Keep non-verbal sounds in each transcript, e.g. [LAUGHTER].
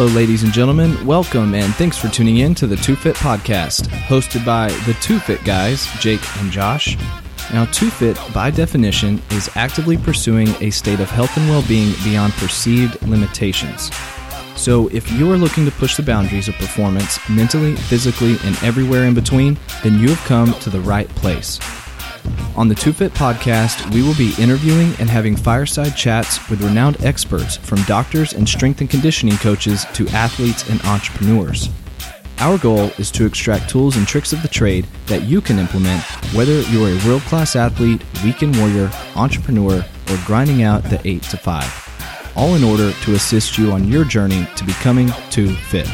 Hello, ladies and gentlemen. Welcome and thanks for tuning in to the Two Fit Podcast, hosted by the Two Fit guys, Jake and Josh. Now, Two Fit, by definition, is actively pursuing a state of health and well being beyond perceived limitations. So, if you are looking to push the boundaries of performance mentally, physically, and everywhere in between, then you have come to the right place. On the Two Fit podcast, we will be interviewing and having fireside chats with renowned experts from doctors and strength and conditioning coaches to athletes and entrepreneurs. Our goal is to extract tools and tricks of the trade that you can implement whether you're a world class athlete, weekend warrior, entrepreneur, or grinding out the 8 to 5, all in order to assist you on your journey to becoming Two fit.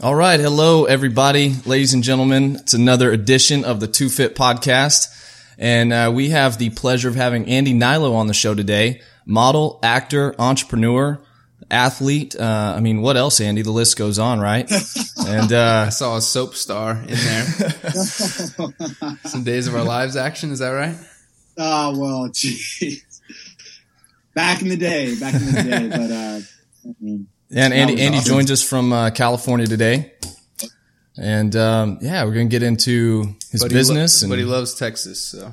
All right. Hello, everybody, ladies and gentlemen. It's another edition of the Two Fit podcast. And uh, we have the pleasure of having Andy Nilo on the show today. Model, actor, entrepreneur, athlete. Uh, I mean, what else, Andy? The list goes on, right? [LAUGHS] And uh, I saw a soap star in there. [LAUGHS] Some Days of Our Lives action, is that right? Oh, well, [LAUGHS] geez. Back in the day, back in the day. But, uh, I mean, and Andy, was Andy awesome. joins us from uh, California today. And um, yeah, we're going to get into his But business he lo- and but he loves Texas, so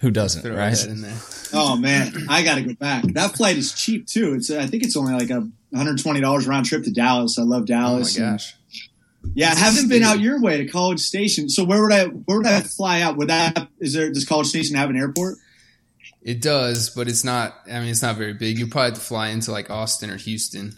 who doesn't, throw right? in there. oh man, I got to go back. That flight is cheap too. It's I think it's only like a $120 round trip to Dallas. I love Dallas. Oh my Dallas. and- gosh. Yeah, I haven't been out your way to College Station. So where would I where would I fly out? Would that is there does College Station have an airport? It does, but it's not I mean it's not very big. You probably have to fly into like Austin or Houston.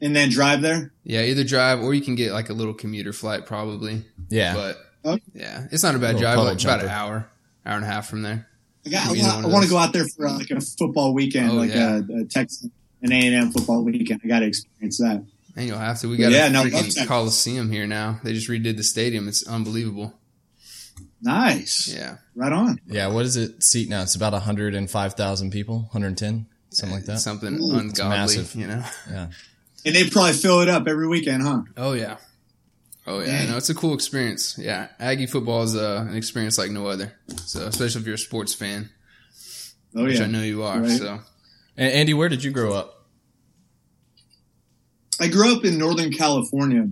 And then drive there? Yeah, either drive or you can get like a little commuter flight probably. Yeah. But Okay. yeah, it's not a bad Little drive, like about an hour, hour and a half from there. I, got, I, one I want to go out there for uh, like a football weekend, Oh, like yeah. a, a Texas an A and M football weekend. I got to experience that. And you'll have to. We got Yeah, a no, freaking that's- Coliseum here now. They just redid the stadium. It's unbelievable. Nice, Yeah. right on. Yeah, what is it seat now? It's about 105,000 people, 110, something like that. Something Ooh, ungodly, massive. you know. Yeah. [LAUGHS] And they probably fill it up every weekend, huh? Oh yeah. Oh yeah, Dang. no, it's a cool experience. Yeah, Aggie football is uh, an experience like no other. So, especially if you're a sports fan, Oh which yeah. I know you are. Right. So, And Andy, where did you grow up? I grew up in Northern California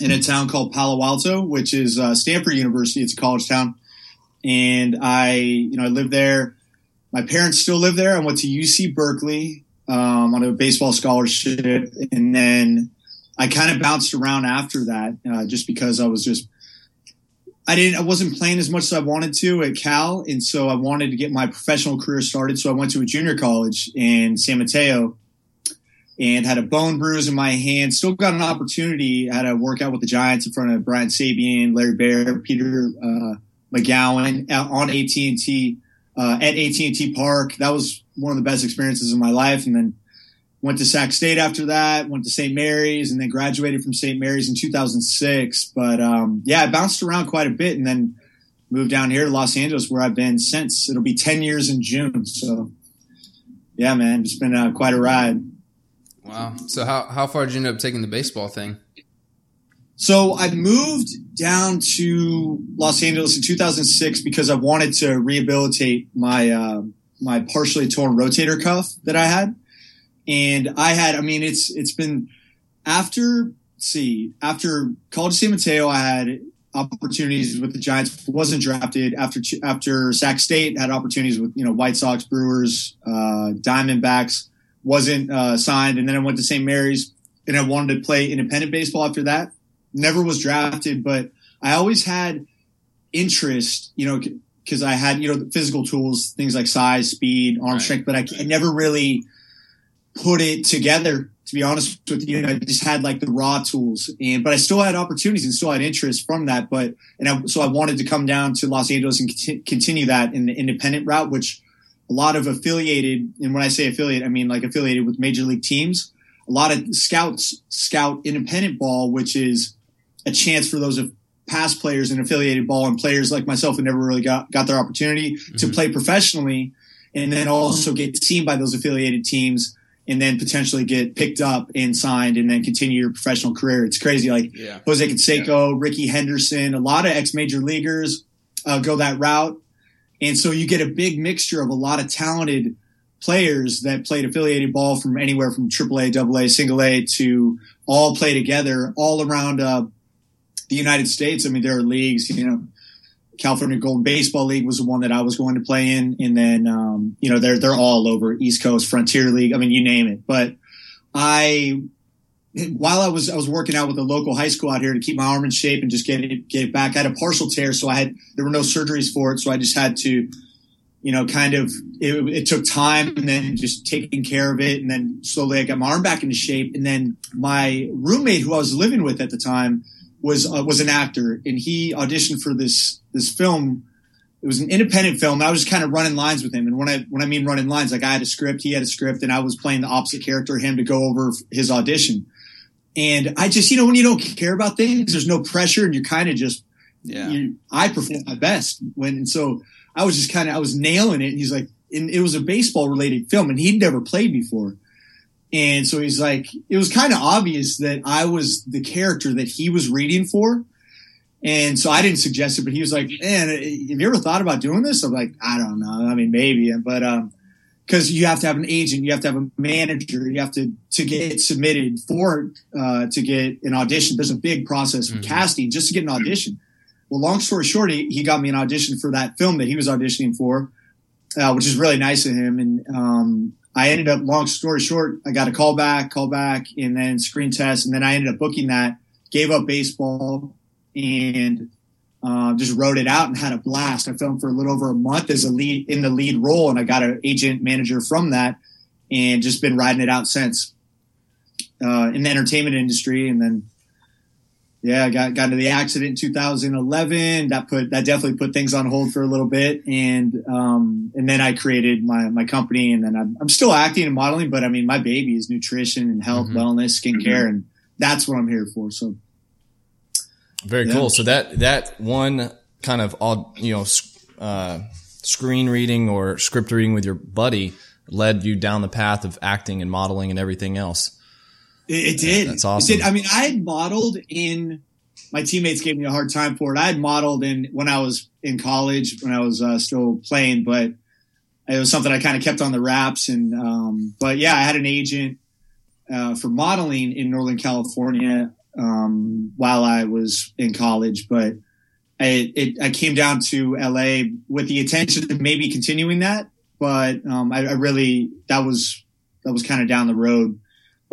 in a town called Palo Alto, which is uh, Stanford University. It's a college town, and I, you know, I lived there. My parents still live there. I went to UC Berkeley um, on a baseball scholarship, and then I kind of bounced around after that, uh, just because I was just. I didn't. I wasn't playing as much as I wanted to at Cal, and so I wanted to get my professional career started. So I went to a junior college in San Mateo, and had a bone bruise in my hand. Still got an opportunity. Had a workout with the Giants in front of Brian Sabean, Larry Baer, Peter uh, Magowan on AT and T uh, at AT and T Park. That was one of the best experiences of my life. And then went to Sac State after that. Went to St. Mary's, and then graduated from St. Mary's in 2006. But um, yeah, I bounced around quite a bit, and then moved down here to Los Angeles, where I've been since. It'll be 10 years in June. So yeah, man, it's been uh, quite a ride. wow. So, how how far did you end up taking the baseball thing? So I moved down to Los Angeles in 2006 because I wanted to rehabilitate my uh, my partially torn rotator cuff that I had, and I had. I mean, it's it's been after see after College San Mateo, I had opportunities with the Giants. wasn't drafted after after Sac State had opportunities with you know White Sox, Brewers, uh, Diamondbacks. Wasn't uh, signed, and then I went to St. Mary's, and I wanted to play independent baseball after that never was drafted, but I always had interest, you know, because I had, you know, the physical tools, things like size, speed, arm Right. strength, but I, I never really put it together. To be honest with you, I just had like the raw tools, and but I still had opportunities and still had interest from that. But and I, so I wanted to come down to Los Angeles and conti- continue that in the independent route, which a lot of affiliated, and when I say affiliate, I mean like affiliated with major league teams. A lot of scouts scout independent ball, which is a chance for those of past players in affiliated ball and players like myself who never really got, got their opportunity to Mhm. play professionally and then also get seen by those affiliated teams and then potentially get picked up and signed and then continue your professional career. It's crazy. Like yeah. Jose Canseco, yeah. Rickey Henderson, a lot of ex major leaguers uh, go that route. And so you get a big mixture of a lot of talented players that played affiliated ball from anywhere from AAA, AA, single A to all play together all around uh, the United States. I mean, there are leagues, you know, California Golden Baseball League was the one that I was going to play in, and then um, you know they're they're all over East Coast Frontier League. I mean, you name it. But I, while I was I was working out with a local high school out here to keep my arm in shape and just get it get it back. I had a partial tear, so I had there were no surgeries for it, so I just had to, you know, kind of it, it took time, and then just taking care of it, and then slowly I got my arm back into shape, and then my roommate who I was living with at the time was uh, was an actor, and he auditioned for this this film. It was an independent film. I was just kind of running lines with him, and when I when I mean running lines, like I had a script, he had a script, and I was playing the opposite character, him to go over his audition. And I just, you know, when you don't care about things, there's no pressure, and you're kind of just, yeah. I perform my best when, and so I was just kind of, I was nailing it. And he's like, and it was a baseball related film, and he'd never played before. And so he's like, it was kind of obvious that I was the character that he was reading for. And so I didn't suggest it, but he was like, man, have you ever thought about doing this? I'm like, I don't know. I mean, maybe, but, um, cause you have to have an agent, you have to have a manager, you have to, to get submitted for, uh, to get an audition. There's a big process for mm-hmm. casting just to get an audition. Well, long story short, he, he got me an audition for that film that he was auditioning for, uh, which is really nice of him. And, um, I ended up, long story short, I got a call back, call back, and then screen test, and then I ended up booking that. Gave up baseball and uh, just wrote it out and had a blast. I filmed for a little over a month as a lead in the lead role, and I got an agent manager from that, and just been riding it out since uh, in the entertainment industry, and then yeah, I got got into the accident in 2011. That put that definitely put things on hold for a little bit, and um, and then I created my my company, and then I'm, I'm still acting and modeling, but I mean my baby is nutrition and health, mm-hmm. wellness, skincare, mm-hmm. and that's what I'm here for. So very yeah. cool. So that that one kind of all you know uh, screen reading or script reading with your buddy led you down the path of acting and modeling and everything else. It, it did. That's awesome. Did. I mean, I had modeled in. My teammates gave me a hard time for it. I had modeled in when I was in college, when I was uh, still playing, but it was something I kind of kept on the wraps. And um, but yeah, I had an agent uh, for modeling in Northern California um, while I was in college, but I, it, I came down to LA with the intention of maybe continuing that, but um, I, I, really that was that was kind of down the road.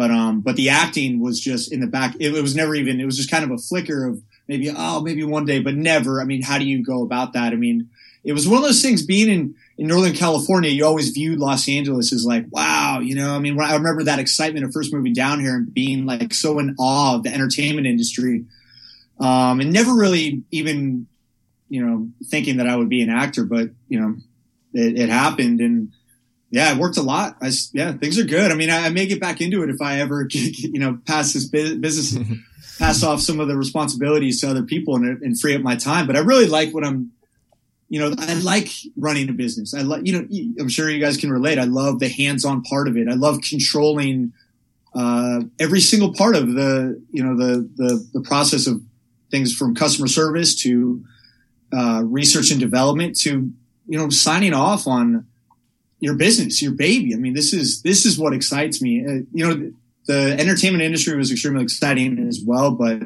But um, but the acting was just in the back. It, it, was never even. It was just kind of a flicker of maybe oh maybe one day, but never. I mean, how do you go about that? I mean, it was one of those things. Being in in Northern California, you always viewed Los Angeles as like wow, you know. I mean, I remember that excitement of first moving down here and being like so in awe of the entertainment industry, um, and never really even you know thinking that I would be an actor, but you know, it, it happened and yeah, it worked a lot. I, yeah, things are good. I mean, I, I, may get back into it if I ever, [LAUGHS] you know, pass this business, [LAUGHS] pass off some of the responsibilities to other people and, and, free up my time. But I really like what I'm, you know, I like running a business. I like, you know, I'm sure you guys can relate. I love the hands-on part of it. I love controlling uh, every single part of the, you know, the the the process of things from customer service to uh, research and development to, you know, signing off on your business, your baby. I mean, this is this is what excites me. Uh, you know, the entertainment industry was extremely exciting as well, but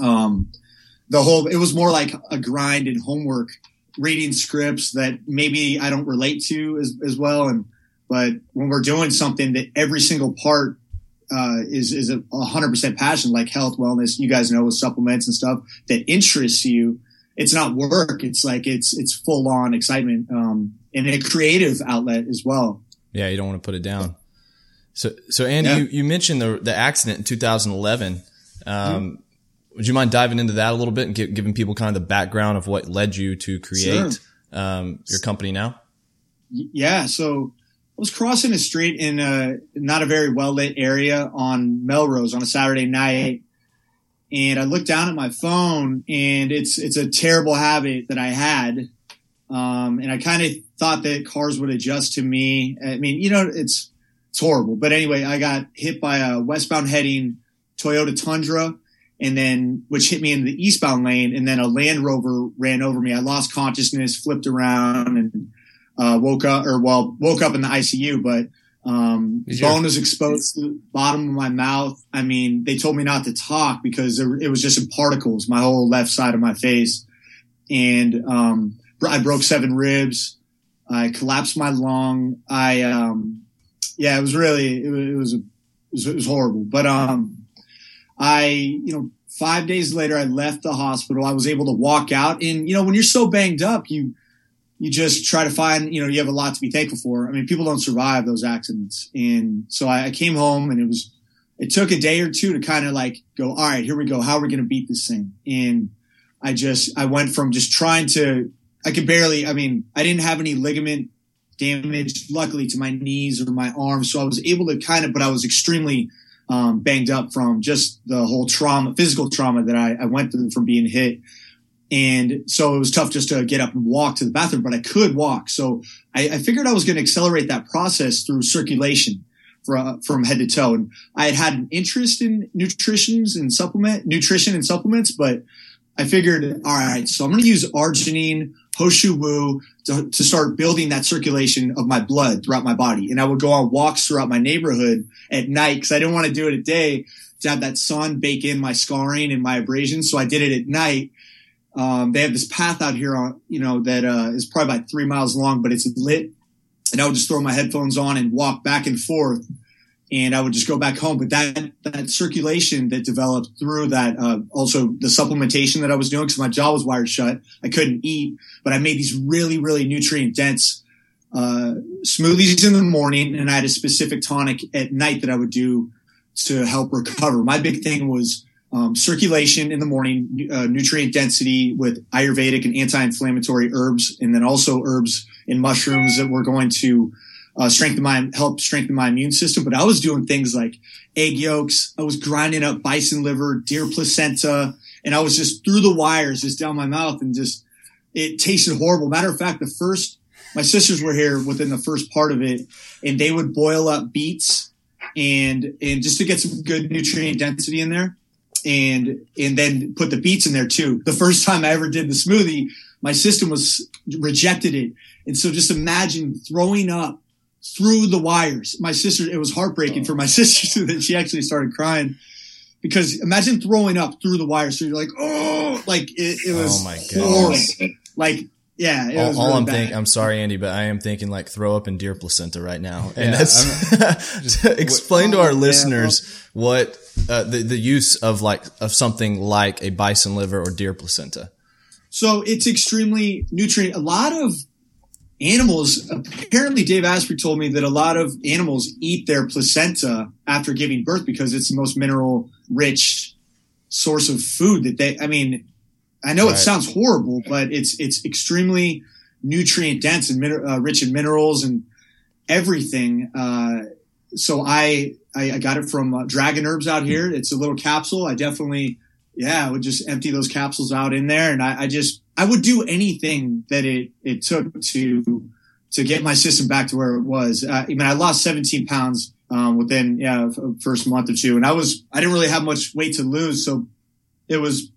um, the whole it was more like a grind and homework, reading scripts that maybe I don't relate to as, as well. And but when we're doing something that every single part uh, is is a hundred percent passion, like health, wellness, you guys know with supplements and stuff that interests you. It's not work. It's like it's it's full on excitement. Um, and a creative outlet as well. Yeah, you don't want to put it down. So, so Andy, yeah. you, you mentioned the the accident in 2011. Um, mm-hmm. Would you mind diving into that a little bit and give, giving people kind of the background of what led you to create sure. um, your company now? Yeah, so I was crossing a street in a not a very well lit area on Melrose on a Saturday night, and I looked down at my phone, and it's it's a terrible habit that I had um, and I kind of thought that cars would adjust to me. I mean, you know, it's it's horrible. But anyway, I got hit by a westbound heading Toyota Tundra and then which hit me in the eastbound lane and then a land rover ran over me i lost consciousness flipped around and uh, woke up or well woke up in the icu but um, bone was exposed to the bottom of my mouth. I mean they told me not to talk because it was just in particles my whole left side of my face. And um, i broke seven ribs. I collapsed my lung. I um, yeah it was really it was, it was, it was, it was horrible. But um I, you know, five days later, I left the hospital. I was able to walk out. And, you know, when you're so banged up, you, you just try to find, you know, you have a lot to be thankful for. I mean, people don't survive those accidents. And so I, I came home and it was, it took a day or two to kind of like go, all right, here we go. How are we going to beat this thing? And I just, I went from just trying to, I could barely, I mean, I didn't have any ligament damage, luckily to my knees or my arms. So I was able to kind of, but I was extremely um, banged up from just the whole trauma, physical trauma that I, I went through from being hit. And so it was tough just to get up and walk to the bathroom, but I could walk. So I, I figured I was going to accelerate that process through circulation uh, from head to toe. And I had had an interest in nutritions and supplement, nutrition and supplements, but I figured, all right, so I'm going to use arginine, Ho Shou Wu to, to start building that circulation of my blood throughout my body. And I would go on walks throughout my neighborhood at night because I didn't want to do it at day to have that sun bake in my scarring and my abrasions. So I did it at night. Um, they have this path out here on, you know, that uh, is probably about three miles long, but it's lit. And I would just throw my headphones on and walk back and forth and I would just go back home. But that that circulation that developed through that, uh, also the supplementation that I was doing because my jaw was wired shut, I couldn't eat. But I made these really really nutrient dense uh, smoothies in the morning, and I had a specific tonic at night that I would do to help recover. My big thing was um, circulation in the morning, uh, nutrient density with Ayurvedic and anti-inflammatory herbs, and then also herbs and mushrooms that were going to uh, strengthen my help strengthen my immune system. But I was doing things like egg yolks. I was grinding up bison liver, deer placenta, and I was just through the wires, just down my mouth, and just it tasted horrible. Matter of fact, the first my sisters were here within the first part of it, and they would boil up beets and and just to get some good nutrient density in there, and and then put the beets in there too. The first time I ever did the smoothie, my system was rejected it, and so just imagine throwing up through the wires. My sister, it was heartbreaking for my [LAUGHS] sister that she actually started crying because imagine throwing up through the wires. So you're like, oh, like it, it was oh my God. Like, yeah. all, all really I'm thinking, I'm sorry, Andy, but I am thinking like throw up in deer placenta right now. And yeah, that's to [LAUGHS] explain to our listeners well, what uh, the, the use of like, of something like a bison liver or deer placenta. So it's extremely nutrient. A lot of animals apparently dave asprey told me that a lot of animals eat their placenta after giving birth because it's the most mineral rich source of food that they i mean i know right. it sounds horrible but it's it's extremely nutrient dense and uh, rich in minerals and everything uh, so I, I, I got it from uh, dragon herbs out here it's a little capsule i definitely yeah i would just empty those capsules out in there and i, I just I would do anything that it, it took to to get my system back to where it was. Uh, I mean, I lost 17 pounds um, within yeah first month or two, and I was I didn't really have much weight to lose, so it was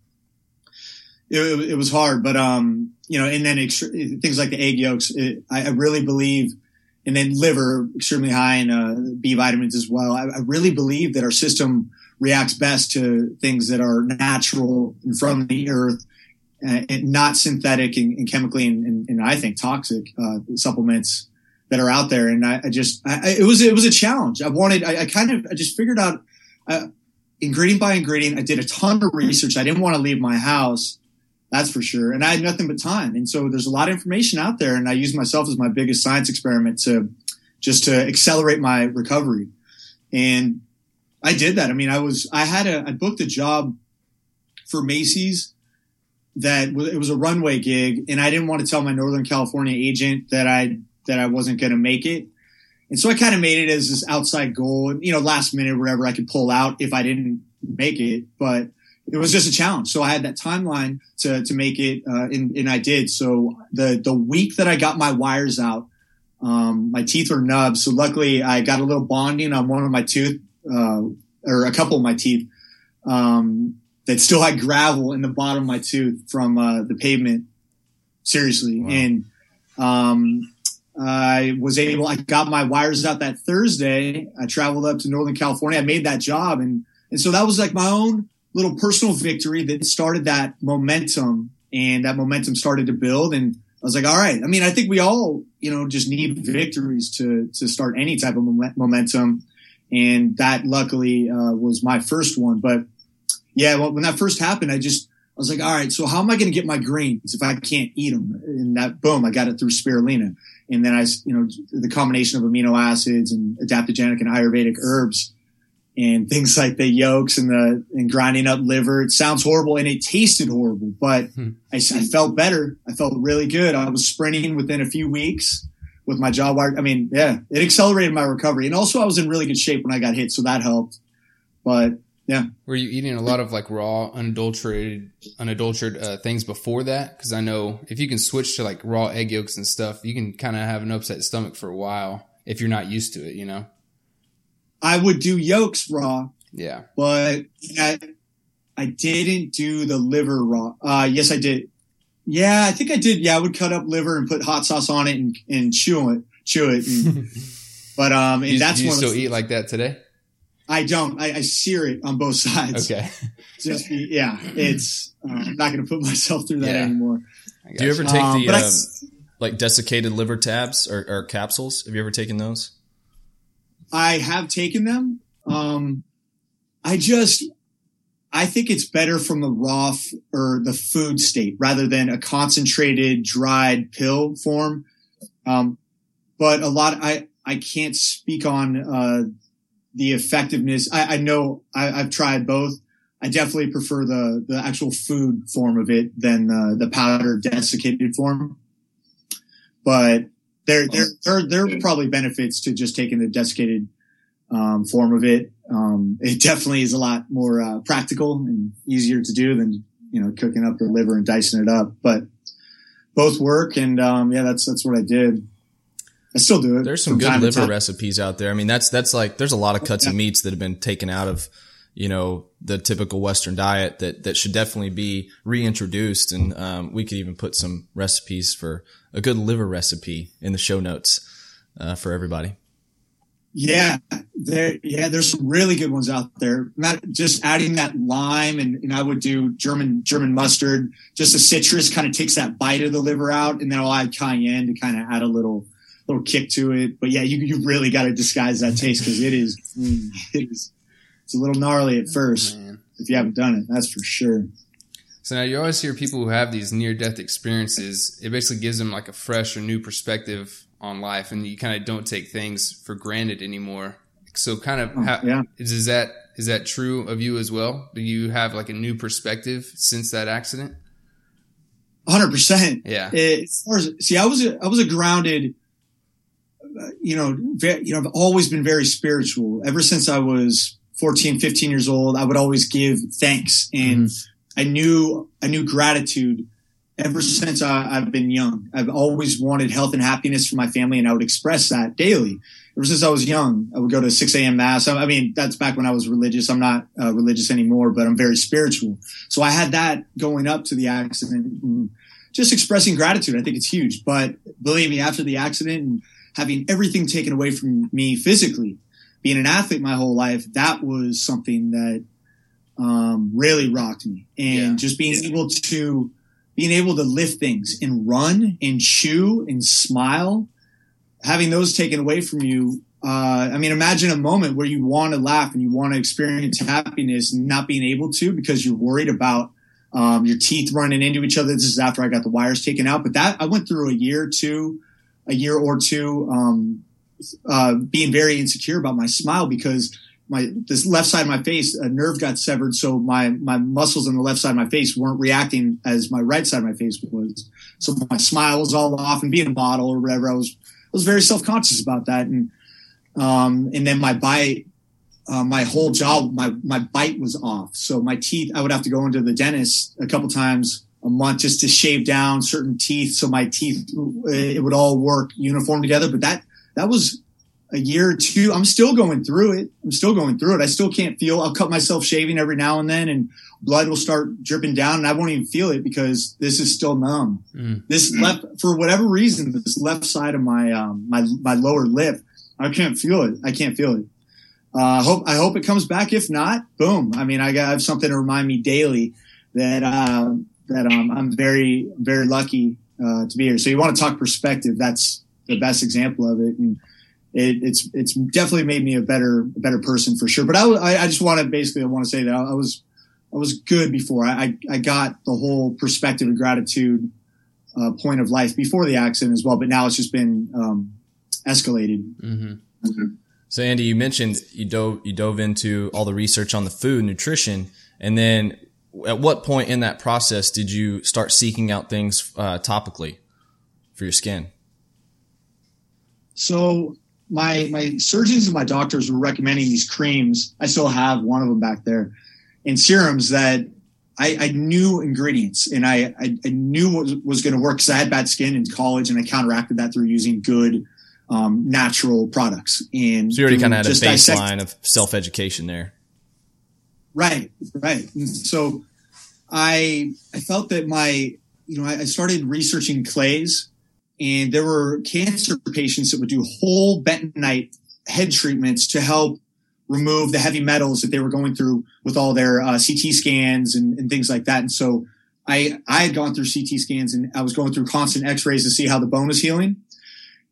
it, it was hard. But um, you know, and then things like the egg yolks, it, I, I, really believe, and then liver extremely high in uh, B vitamins as well. I, I really believe that our system reacts best to things that are natural and from the earth uh, and not synthetic and, and chemically and, and, and, I think toxic uh, supplements that are out there. And I, I just, it was it was a challenge. I wanted, I kind of, I just figured out uh, ingredient by ingredient. I did a ton of research. I didn't want to leave my house, that's for sure. And I had nothing but time. And so there's a lot of information out there, and I use myself as my biggest science experiment to just to accelerate my recovery. And I did that. I mean, I was, I had a, I booked a job for Macy's that it was a runway gig and I didn't want to tell my Northern California agent that I, that I wasn't going to make it. And so I kind of made it as this outside goal and, you know, last minute, whatever I could pull out if I didn't make it, but it was just a challenge. So I had that timeline to, to make it, uh, and, and I did. So the, the week that I got my wires out, Um, my teeth were nubbed, so luckily I got a little bonding on one of my tooth, uh, or a couple of my teeth, um, that still had gravel in the bottom of my tooth from uh, the pavement. Seriously, wow. and um, I was able. I got my wires out that Thursday. I traveled up to Northern California. I made that job, and and so that was like my own little personal victory that started that momentum, and that momentum started to build. And I was like, all right. I mean, I think we all, you know, just need victories to to start any type of momentum, and that luckily uh, was my first one. But yeah, well, when that first happened, I just I was like, all right, so how am I going to get my greens if I can't eat them? And that boom, I got it through spirulina, and then I, you know, the combination of amino acids and adaptogenic and Ayurvedic herbs and things like the yolks and the and grinding up liver. It sounds horrible and it tasted horrible, but hmm. I, I, felt better. I felt really good. I was sprinting within a few weeks with my jaw wired. I mean, yeah, it accelerated my recovery, and also I was in really good shape when I got hit, so that helped. But yeah, were you eating a lot of like raw, unadulterated, unadulterated uh, things before that? Because I know if you can switch to like raw egg yolks and stuff, you can kind of have an upset stomach for a while if you're not used to it. You know. I would do yolks raw. Yeah. But I, I didn't do the liver raw. Uh, yes, I did. Yeah, I think I did. Yeah, I would cut up liver and put hot sauce on it and, and chew it, chew it. And, [LAUGHS] but, um, and you, that's do you still eat like that today? I don't. I, I, sear it on both sides. Okay. [LAUGHS] Just yeah, it's. Uh, I'm not going to put myself through that yeah. anymore. Do you ever take um, the um, like desiccated liver tabs or, or, capsules? Have you ever taken those? I have taken them. Um, I just, I think it's better from the raw or the food state rather than a concentrated dried pill form. Um, but a lot, I, I can't speak on, uh, the effectiveness. I, I know I, have tried both. I definitely prefer the, the actual food form of it than the, the powder desiccated form. But there, there, there, there are probably benefits to just taking the desiccated um, form of it. Um, it definitely is a lot more uh, practical and easier to do than you know cooking up the liver and dicing it up. But both work, and um, yeah, that's that's what I did. I still do it. There's some good liver recipes out there. I mean, that's that's like there's a lot of cuts yeah. of meats that have been taken out of you know the typical Western diet that that should definitely be reintroduced, and um, we could even put some recipes for a good liver recipe in the show notes uh, for everybody. Yeah, there. Yeah, there's some really good ones out there. Not just adding that lime, and, and I would do German German mustard. Just the citrus kind of takes that bite of the liver out, and then I'll add cayenne to kind of add a little little kick to it. But yeah, you you really got to disguise that taste because it is [LAUGHS] it is it's a little gnarly at first oh, if you haven't done it. That's for sure. So now you always hear people who have these near death experiences. It basically gives them like a fresh or new perspective on life, and you kind of don't take things for granted anymore. So, kind of, oh, how, yeah. is, is that is that true of you as well? Do you have like a new perspective since that accident? Hundred percent. Yeah. as far as, see, I was a, I was a grounded, uh, you know, very, you know, I've always been very spiritual ever since I was 14, 15 years old. I would always give thanks and mm-hmm. I knew, I knew gratitude ever since I, have been young. I've always wanted health and happiness for my family, and I would express that daily. Ever since I was young, I would go to 6 a.m. mass. I mean, that's back when I was religious. I'm not uh, religious anymore, but I'm very spiritual. So I had that going up to the accident, just expressing gratitude. I think it's huge. But believe me, after the accident and having everything taken away from me physically, being an athlete my whole life, that was something that um, really rocked me. And yeah. just being yeah. able to being able to lift things and run and chew and smile, having those taken away from you. Uh, I mean, imagine a moment where you want to laugh and you want to experience happiness not being able to because you're worried about um, your teeth running into each other. This is after I got the wires taken out, but that I went through a year or two, a year or two, um, uh, being very insecure about my smile because my this left side of my face a nerve got severed so my my muscles on the left side of my face weren't reacting as my right side of my face was. So my smile was all off and being a model or whatever i was I was very self-conscious about that. And um and then my bite uh, my whole jaw my my bite was off. So my teeth i would have to go into the dentist a couple times a month just to shave down certain teeth so my teeth it would all work uniform together. But that that was a year or two. I'm still going through it. I'm still going through it. I still can't feel. I'll cut myself shaving every now and then, and blood will start dripping down, and I won't even feel it because this is still numb. Mm. This left, for whatever reason, this left side of my um, my my lower lip, I can't feel it. I can't feel it. Uh, I hope I hope it comes back. If not, boom. I mean, I got I have something to remind me daily that uh, that um, I'm very very lucky uh, to be here. So you want to talk perspective? That's the best example of it, and it, it's it's definitely made me a better a better person for sure. But I I just want to basically I want to say that I, was I was good before I I got the whole perspective and gratitude uh, point of life before the accident as well. But now it's just been um, escalated. Mm-hmm. Mm-hmm. So Andy, you mentioned you dove you dove into all the research on the food nutrition, and then at what point in that process did you start seeking out things uh, topically for your skin? So my my surgeons and my doctors were recommending these creams. I still have one of them back there, and serums that I, I knew ingredients and I I, I knew what was, was going to work because I had bad skin in college and I counteracted that through using good um, natural products. And so you already kind of had a baseline dissect- of self education there. Right, right. And so I I felt that my you know I, I started researching clays, and there were cancer patients that would do whole bentonite head treatments to help remove the heavy metals that they were going through with all their uh, CT scans and, and things like that. And so I I had gone through CT scans and I was going through constant X-rays to see how the bone was healing.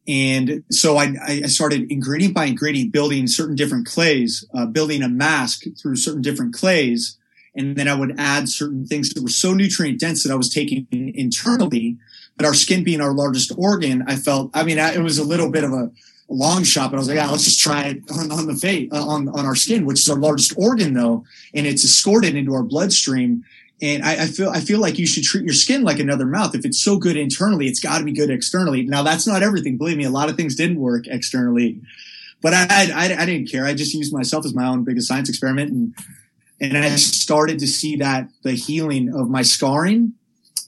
And so I, I started ingredient by ingredient building certain different clays, uh, building a mask through certain different clays. And then I would add certain things that were so nutrient dense that I was taking internally. But our skin being our largest organ, I felt, I mean, it was a little bit of a, long shot, but I was like, yeah, let's just try it on, on the face, uh, on, on our skin, which is our largest organ though. And it's escorted into our bloodstream. And I, I, feel I feel like you should treat your skin like another mouth. If it's so good internally, it's got to be good externally. Now that's not everything. Believe me, a lot of things didn't work externally, but I, I, I didn't care. I just used myself as my own biggest science experiment, and and I started to see that the healing of my scarring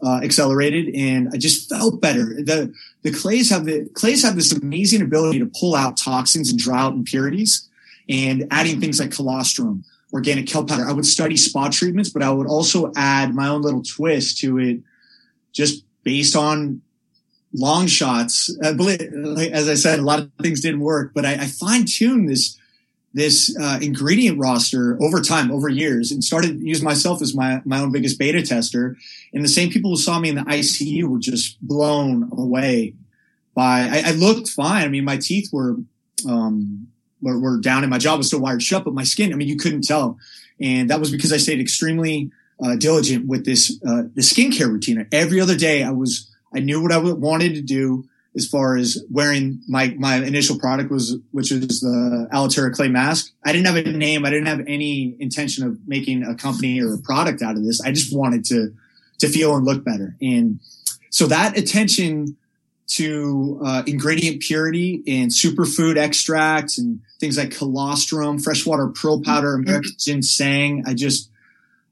uh, accelerated, and I just felt better. the The clays have the clays have this amazing ability to pull out toxins and draw out impurities, and adding things like colostrum organic kelp powder. I would study spa treatments, but I would also add my own little twist to it just based on long shots. Uh, as I said, a lot of things didn't work, but I, I fine tuned this this uh, ingredient roster over time, over years, and started using myself as my my own biggest beta tester. And the same people who saw me in the ICU were just blown away by. I, I looked fine. I mean, my teeth were um, were, were down and my jaw was still wired shut, but my skin, I mean, you couldn't tell. And that was because I stayed extremely uh, diligent with this, uh, the skincare routine. Every other day I was, I knew what I wanted to do as far as wearing my, my initial product was, which is the Aliterra clay mask. I didn't have a name. I didn't have any intention of making a company or a product out of this. I just wanted to, to feel and look better. And so that attention to uh, ingredient purity and superfood extracts and things like colostrum, freshwater pearl powder, mm-hmm. American ginseng. I just,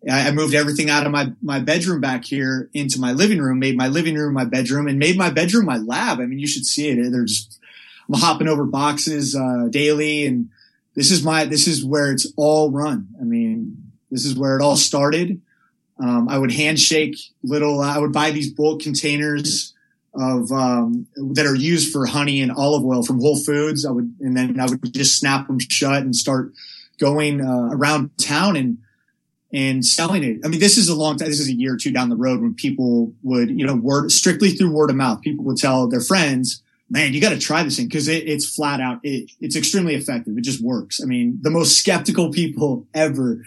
I moved everything out of my, my bedroom back here into my living room, made my living room my bedroom and made my bedroom my lab. I mean, you should see it. They're just, I'm hopping over boxes, uh, daily. And this is my, this is where it's all run. I mean, this is where it all started. Um, I would handshake little, I would buy these bulk containers of um, that are used for honey and olive oil from Whole Foods. I would, and then I would just snap them shut and start going uh, around town and and selling it. I mean, this is a long time. This is a year or two down the road when people would, you know, word strictly through word of mouth. People would tell their friends, "Man, you got to try this thing because it, it's flat out. It, it's extremely effective. It just works." I mean, the most skeptical people [LAUGHS] ever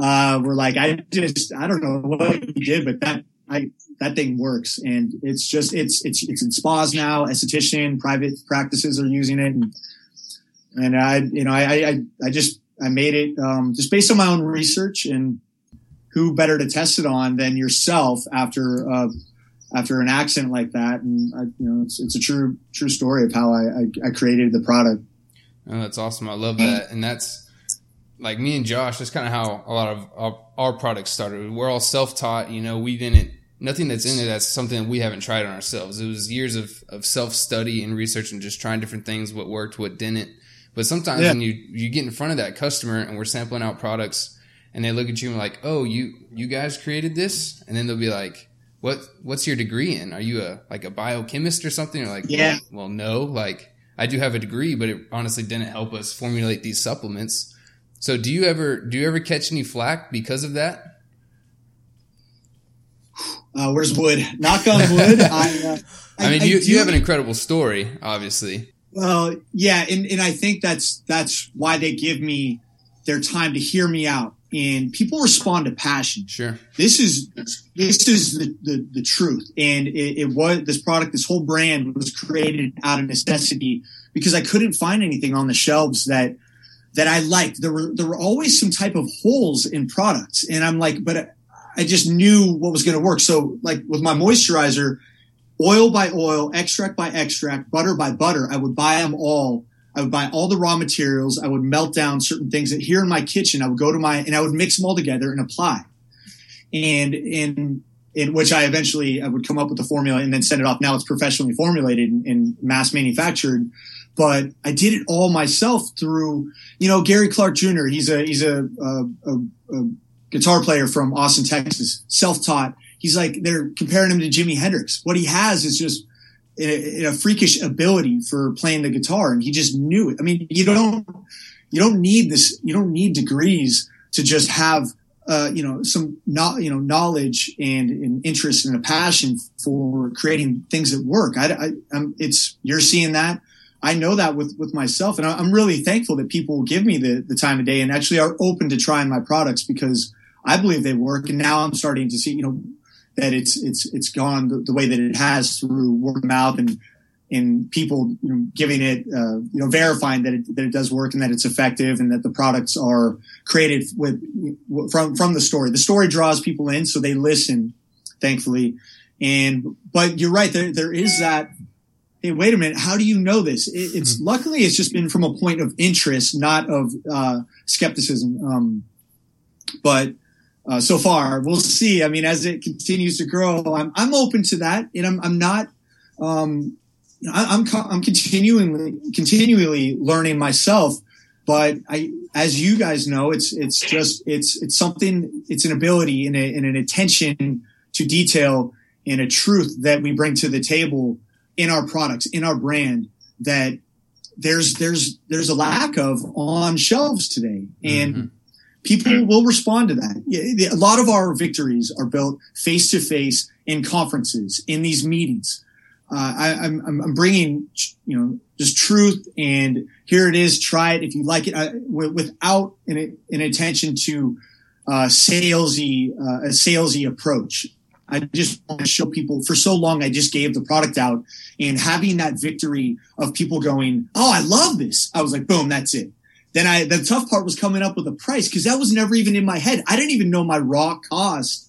uh, were like, "I just, I don't know what you did, but that I that thing works and it's just it's it's it's in spas now esthetician private practices are using it and and i you know i i i just i made it um, just based on my own research and who better to test it on than yourself after uh, after an accident like that and I, you know it's, it's a true true story of how I, I, I created the product oh, that's awesome i love that and that's like me and josh that's kind of how a lot of our, our products started we're all self-taught you know we didn't nothing that's in there that's something that we haven't tried on ourselves. It was years of, of self study and research and just trying different things, what worked, what didn't. But sometimes yeah. when you you get in front of that customer and we're sampling out products and they look at you and like, oh, you you guys created this, and then they'll be like, what what's your degree in? Are you a like a biochemist or something? Or like, yeah, well, well no, like I do have a degree, but it honestly didn't help us formulate these supplements. So do you ever do you ever catch any flack because of that? Uh, where's wood? Knock on wood. [LAUGHS] I, uh, I, I, mean, you, I you have an incredible story, obviously. Well, yeah, and, and I think that's that's why they give me their time to hear me out. And people respond to passion. Sure. This is this is the, the, the truth. And it, it was this product, this whole brand was created out of necessity because I couldn't find anything on the shelves that that I liked. There were there were always some type of holes in products, and I'm like, but I just knew what was going to work. So like with my moisturizer, oil by oil, extract by extract, butter by butter, I would buy them all. I would buy all the raw materials. I would melt down certain things that here in my kitchen, I would go to my, and I would mix them all together and apply. And, in in which I eventually, I would come up with the formula and then send it off. Now it's professionally formulated and, and mass manufactured but I did it all myself through, you know, Gary Clark Jr. He's a, he's a, a, a, a guitar player from Austin, Texas, self-taught. He's like, they're comparing him to Jimi Hendrix. What he has is just a, a, freakish ability for playing the guitar. And he just knew it. I mean, you don't, you don't need this, you don't need degrees to just have, uh, you know, some not, you know, knowledge and, and, interest and a passion for creating things that work. I, I, I'm, it's, you're seeing that. I know that with, with myself. And I'm really thankful that people give me the, the time of day and actually are open to trying my products because I believe they work. And now I'm starting to see, you know, that it's, it's, it's gone the, the way that it has through word of mouth and, and people you know, giving it, uh, you know, verifying that it, that it does work and that it's effective and that the products are created with, from, from the story. The story draws people in, so they listen, thankfully. And, but you're right. There, there is that, Hey, wait a minute. How do you know this? It, it's mm-hmm. luckily it's just been from a point of interest, not of, uh, skepticism. Um, but, uh, so far. We'll see. I mean, as it continues to grow, I'm, I'm open to that and I'm, I'm not, um, I, am I'm, I'm continually, continually learning myself, but I, as you guys know, it's, it's just, it's, it's something, it's an ability and, a, and an attention to detail and a truth that we bring to the table in our products, in our brand that there's, there's, there's a lack of on shelves today. And, mm-hmm people will respond to that. A lot of our victories are built face to face in conferences, in these meetings. Uh, I, am I'm, I'm bringing, you know, just truth and here it is. Try it if you like it I, without an, an attention to uh, salesy, uh, a salesy approach. I just want to show people for so long. I just gave the product out and having that victory of people going, Oh, I love this. I was like, boom, that's it. Then I, the tough part was coming up with a price because that was never even in my head. I didn't even know my raw cost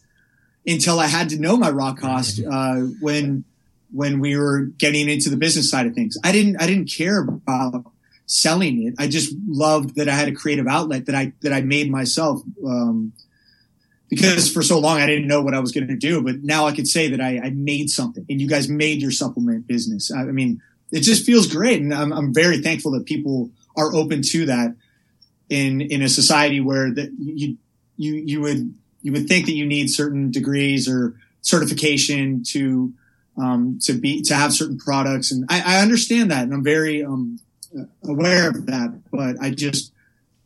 until I had to know my raw cost, uh, when, when we were getting into the business side of things. I didn't, I didn't care about selling it. I just loved that I had a creative outlet that I, that I made myself. Um, because for so long I didn't know what I was going to do, but now I could say that I, I, made something and you guys made your supplement business. I, I mean, it just feels great. And I'm, I'm very thankful that people are open to that in in a society where that you you you would you would think that you need certain degrees or certification to um, to be to have certain products, and I, I understand that, and I'm very um, aware of that. But I just,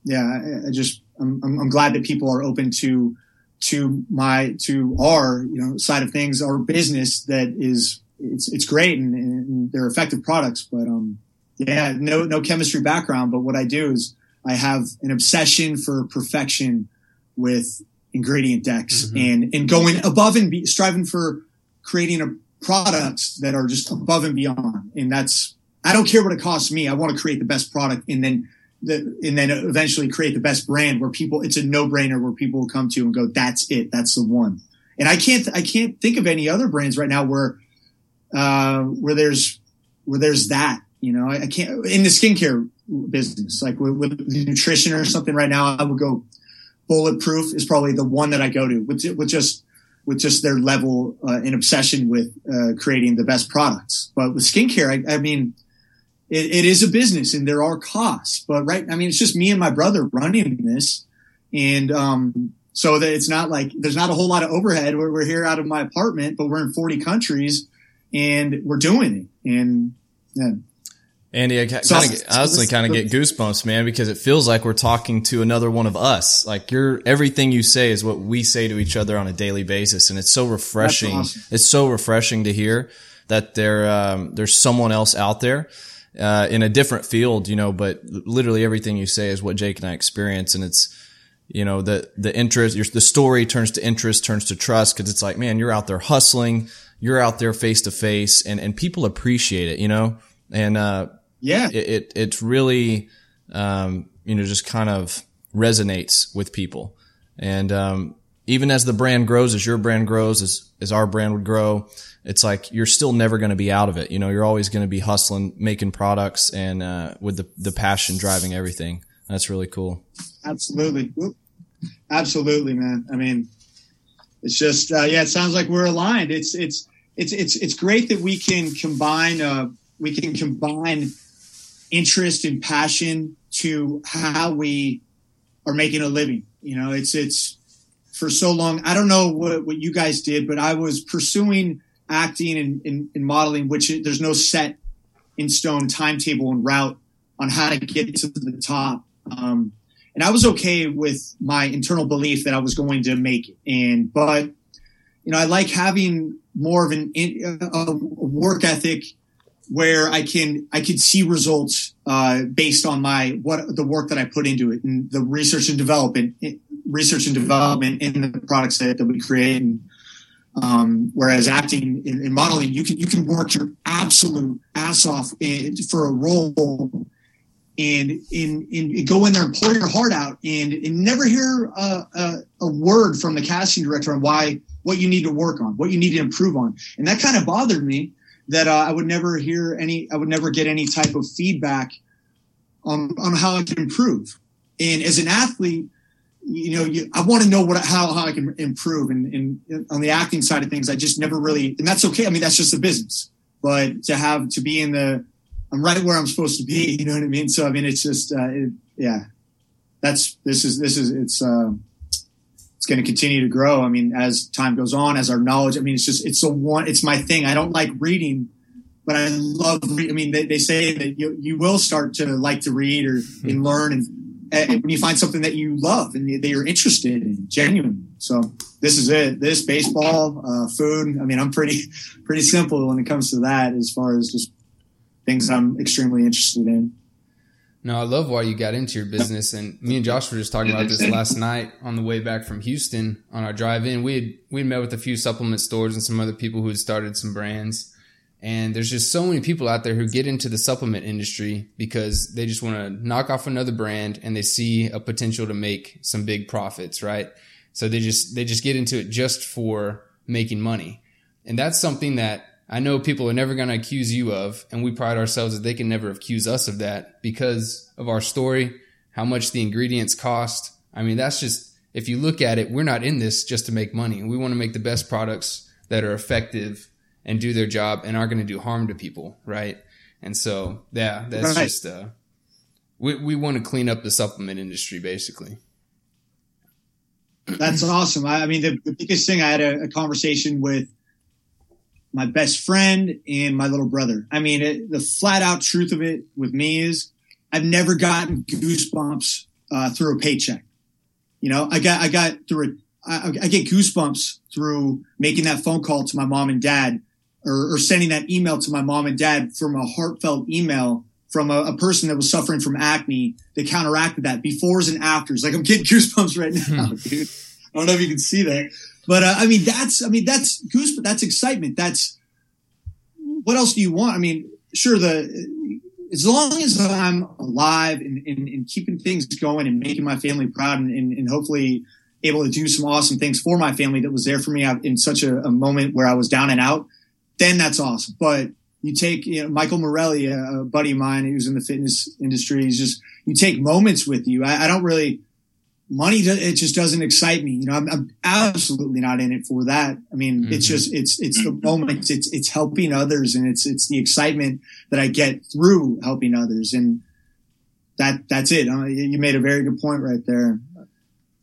yeah, I, I just I'm, I'm glad that people are open to to my to our you know side of things, our business that is it's it's great and, and they're effective products, but um yeah, no, no chemistry background, but what I do is I have an obsession for perfection with ingredient decks mm-hmm. and, and going above and be, striving for creating a products that are just above and beyond. And that's, I don't care what it costs me. I want to create the best product and then the, and then eventually create the best brand where people, it's a no brainer where people will come to and go, that's it. That's the one. And I can't, I can't think of any other brands right now where, uh, where there's, where there's that you know, I, I can't in the skincare business, like with, with, nutrition or something. Right now, I would go bulletproof is probably the one that I go to with with just with just their level uh, and obsession with uh, creating the best products. But with skincare, I, I mean, it, it is a business and there are costs. But right, I mean, it's just me and my brother running this, and um, so that it's not like there's not a whole lot of overhead. We're, we're here out of my apartment, but we're in 40 countries and we're doing it. And yeah. Andy, I, kinda, I honestly kind of get goosebumps, man, because it feels like we're talking to another one of us. Like you're, everything you say is what we say to each other on a daily basis. And it's so refreshing. Awesome. It's so refreshing to hear that there, um, there's someone else out there, uh, in a different field, you know, but literally everything you say is what Jake and I experience. And it's, you know, the, the interest, your, the story turns to interest, turns to trust. Cause it's like, man, you're out there hustling. You're out there face to face and, and people appreciate it, you know? And, uh, yeah, it, it it's really, um, you know, just kind of resonates with people. And, um, even as the brand grows, as your brand grows, as, as our brand would grow, it's like you're still never going to be out of it. You know, you're always going to be hustling, making products and, uh, with the, the passion driving everything. That's really cool. Absolutely. Absolutely, man. I mean, it's just, uh, yeah, it sounds like we're aligned. It's, it's, it's, it's, it's great that we can combine, uh, we can combine interest and passion to how we are making a living. You know, it's it's for so long. I don't know what, what you guys did, but I was pursuing acting and, and, and modeling, which there's no set in stone timetable and route on how to get to the top. Um, and I was okay with my internal belief that I was going to make it. And but you know, I like having more of an a work ethic where I can I can see results uh, based on my what the work that I put into it and the research and development research and development in the products that, that we create. And, um, whereas acting and, modeling, you can you can work your absolute ass off in, for a role and in, in go in there and pour your heart out and, and never hear a, a, a word from the casting director on why what you need to work on, what you need to improve on, and that kind of bothered me that uh, I would never hear any, I would never get any type of feedback on, on how I can improve. And as an athlete, you know, you, I want to know what, how, how I can improve. And, and on the acting side of things, I just never really, and that's okay. I mean, that's just the business, but to have, to be in the, I'm right where I'm supposed to be. [LAUGHS] You know what I mean? So, I mean, it's just, uh, it, yeah, that's, this is, this is, it's, uh, it's going to continue to grow. I mean, as time goes on, as our knowledge, I mean, it's just, it's a one, it's my thing. I don't like reading, but I love, re- I mean, they, they say that you, you will start to like to read or hmm. and learn and, and when you find something that you love and that you're interested in genuine. So this is it. This baseball, uh, food. I mean, I'm pretty, pretty simple when it comes to that as far as just things I'm extremely interested in. No, I love why you got into your business. And me and Josh were just talking about this last night on the way back from Houston on our drive in. We had, we met with a few supplement stores and some other people who had started some brands. And there's just so many people out there who get into the supplement industry because they just want to knock off another brand and they see a potential to make some big profits, right? So they just, they just get into it just for making money. And that's something that I know people are never going to accuse you of, and we pride ourselves that they can never accuse us of that because of our story, how much the ingredients cost. I mean, that's just, if you look at it, we're not in this just to make money. We want to make the best products that are effective and do their job and aren't going to do harm to people, right? And so, yeah, that's right. just, uh, we, we want to clean up the supplement industry, basically. That's awesome. I, I mean, the, the, biggest thing I had a, a conversation with my best friend and my little brother. I mean, it, the flat out truth of it with me is I've never gotten goosebumps uh, through a paycheck. You know, I got I got through a I, I get goosebumps through making that phone call to my mom and dad or, or sending that email to my mom and dad from a heartfelt email from a, a, person that was suffering from acne that counteracted that befores and afters. Like I'm getting [LAUGHS] goosebumps right now, dude. I don't know if you can see that. But uh, I mean, that's I mean that's goose, that's excitement. That's what else do you want? I mean, sure the as long as I'm alive and, and, and keeping things going and making my family proud and, and, and, hopefully able to do some awesome things for my family that was there for me in such a, a moment where I was down and out, then that's awesome. But you take you know, Michael Morelli, a, buddy of mine who's in the fitness industry. He's just you take moments with you. I, I don't really money, it just doesn't excite me. You know, I'm, I'm absolutely not in it for that. I mean, mm-hmm. it's just, it's, it's the moment, it's, it's helping others and it's, it's the excitement that I get through helping others. And that, that's it. Uh, you made a very good point right there.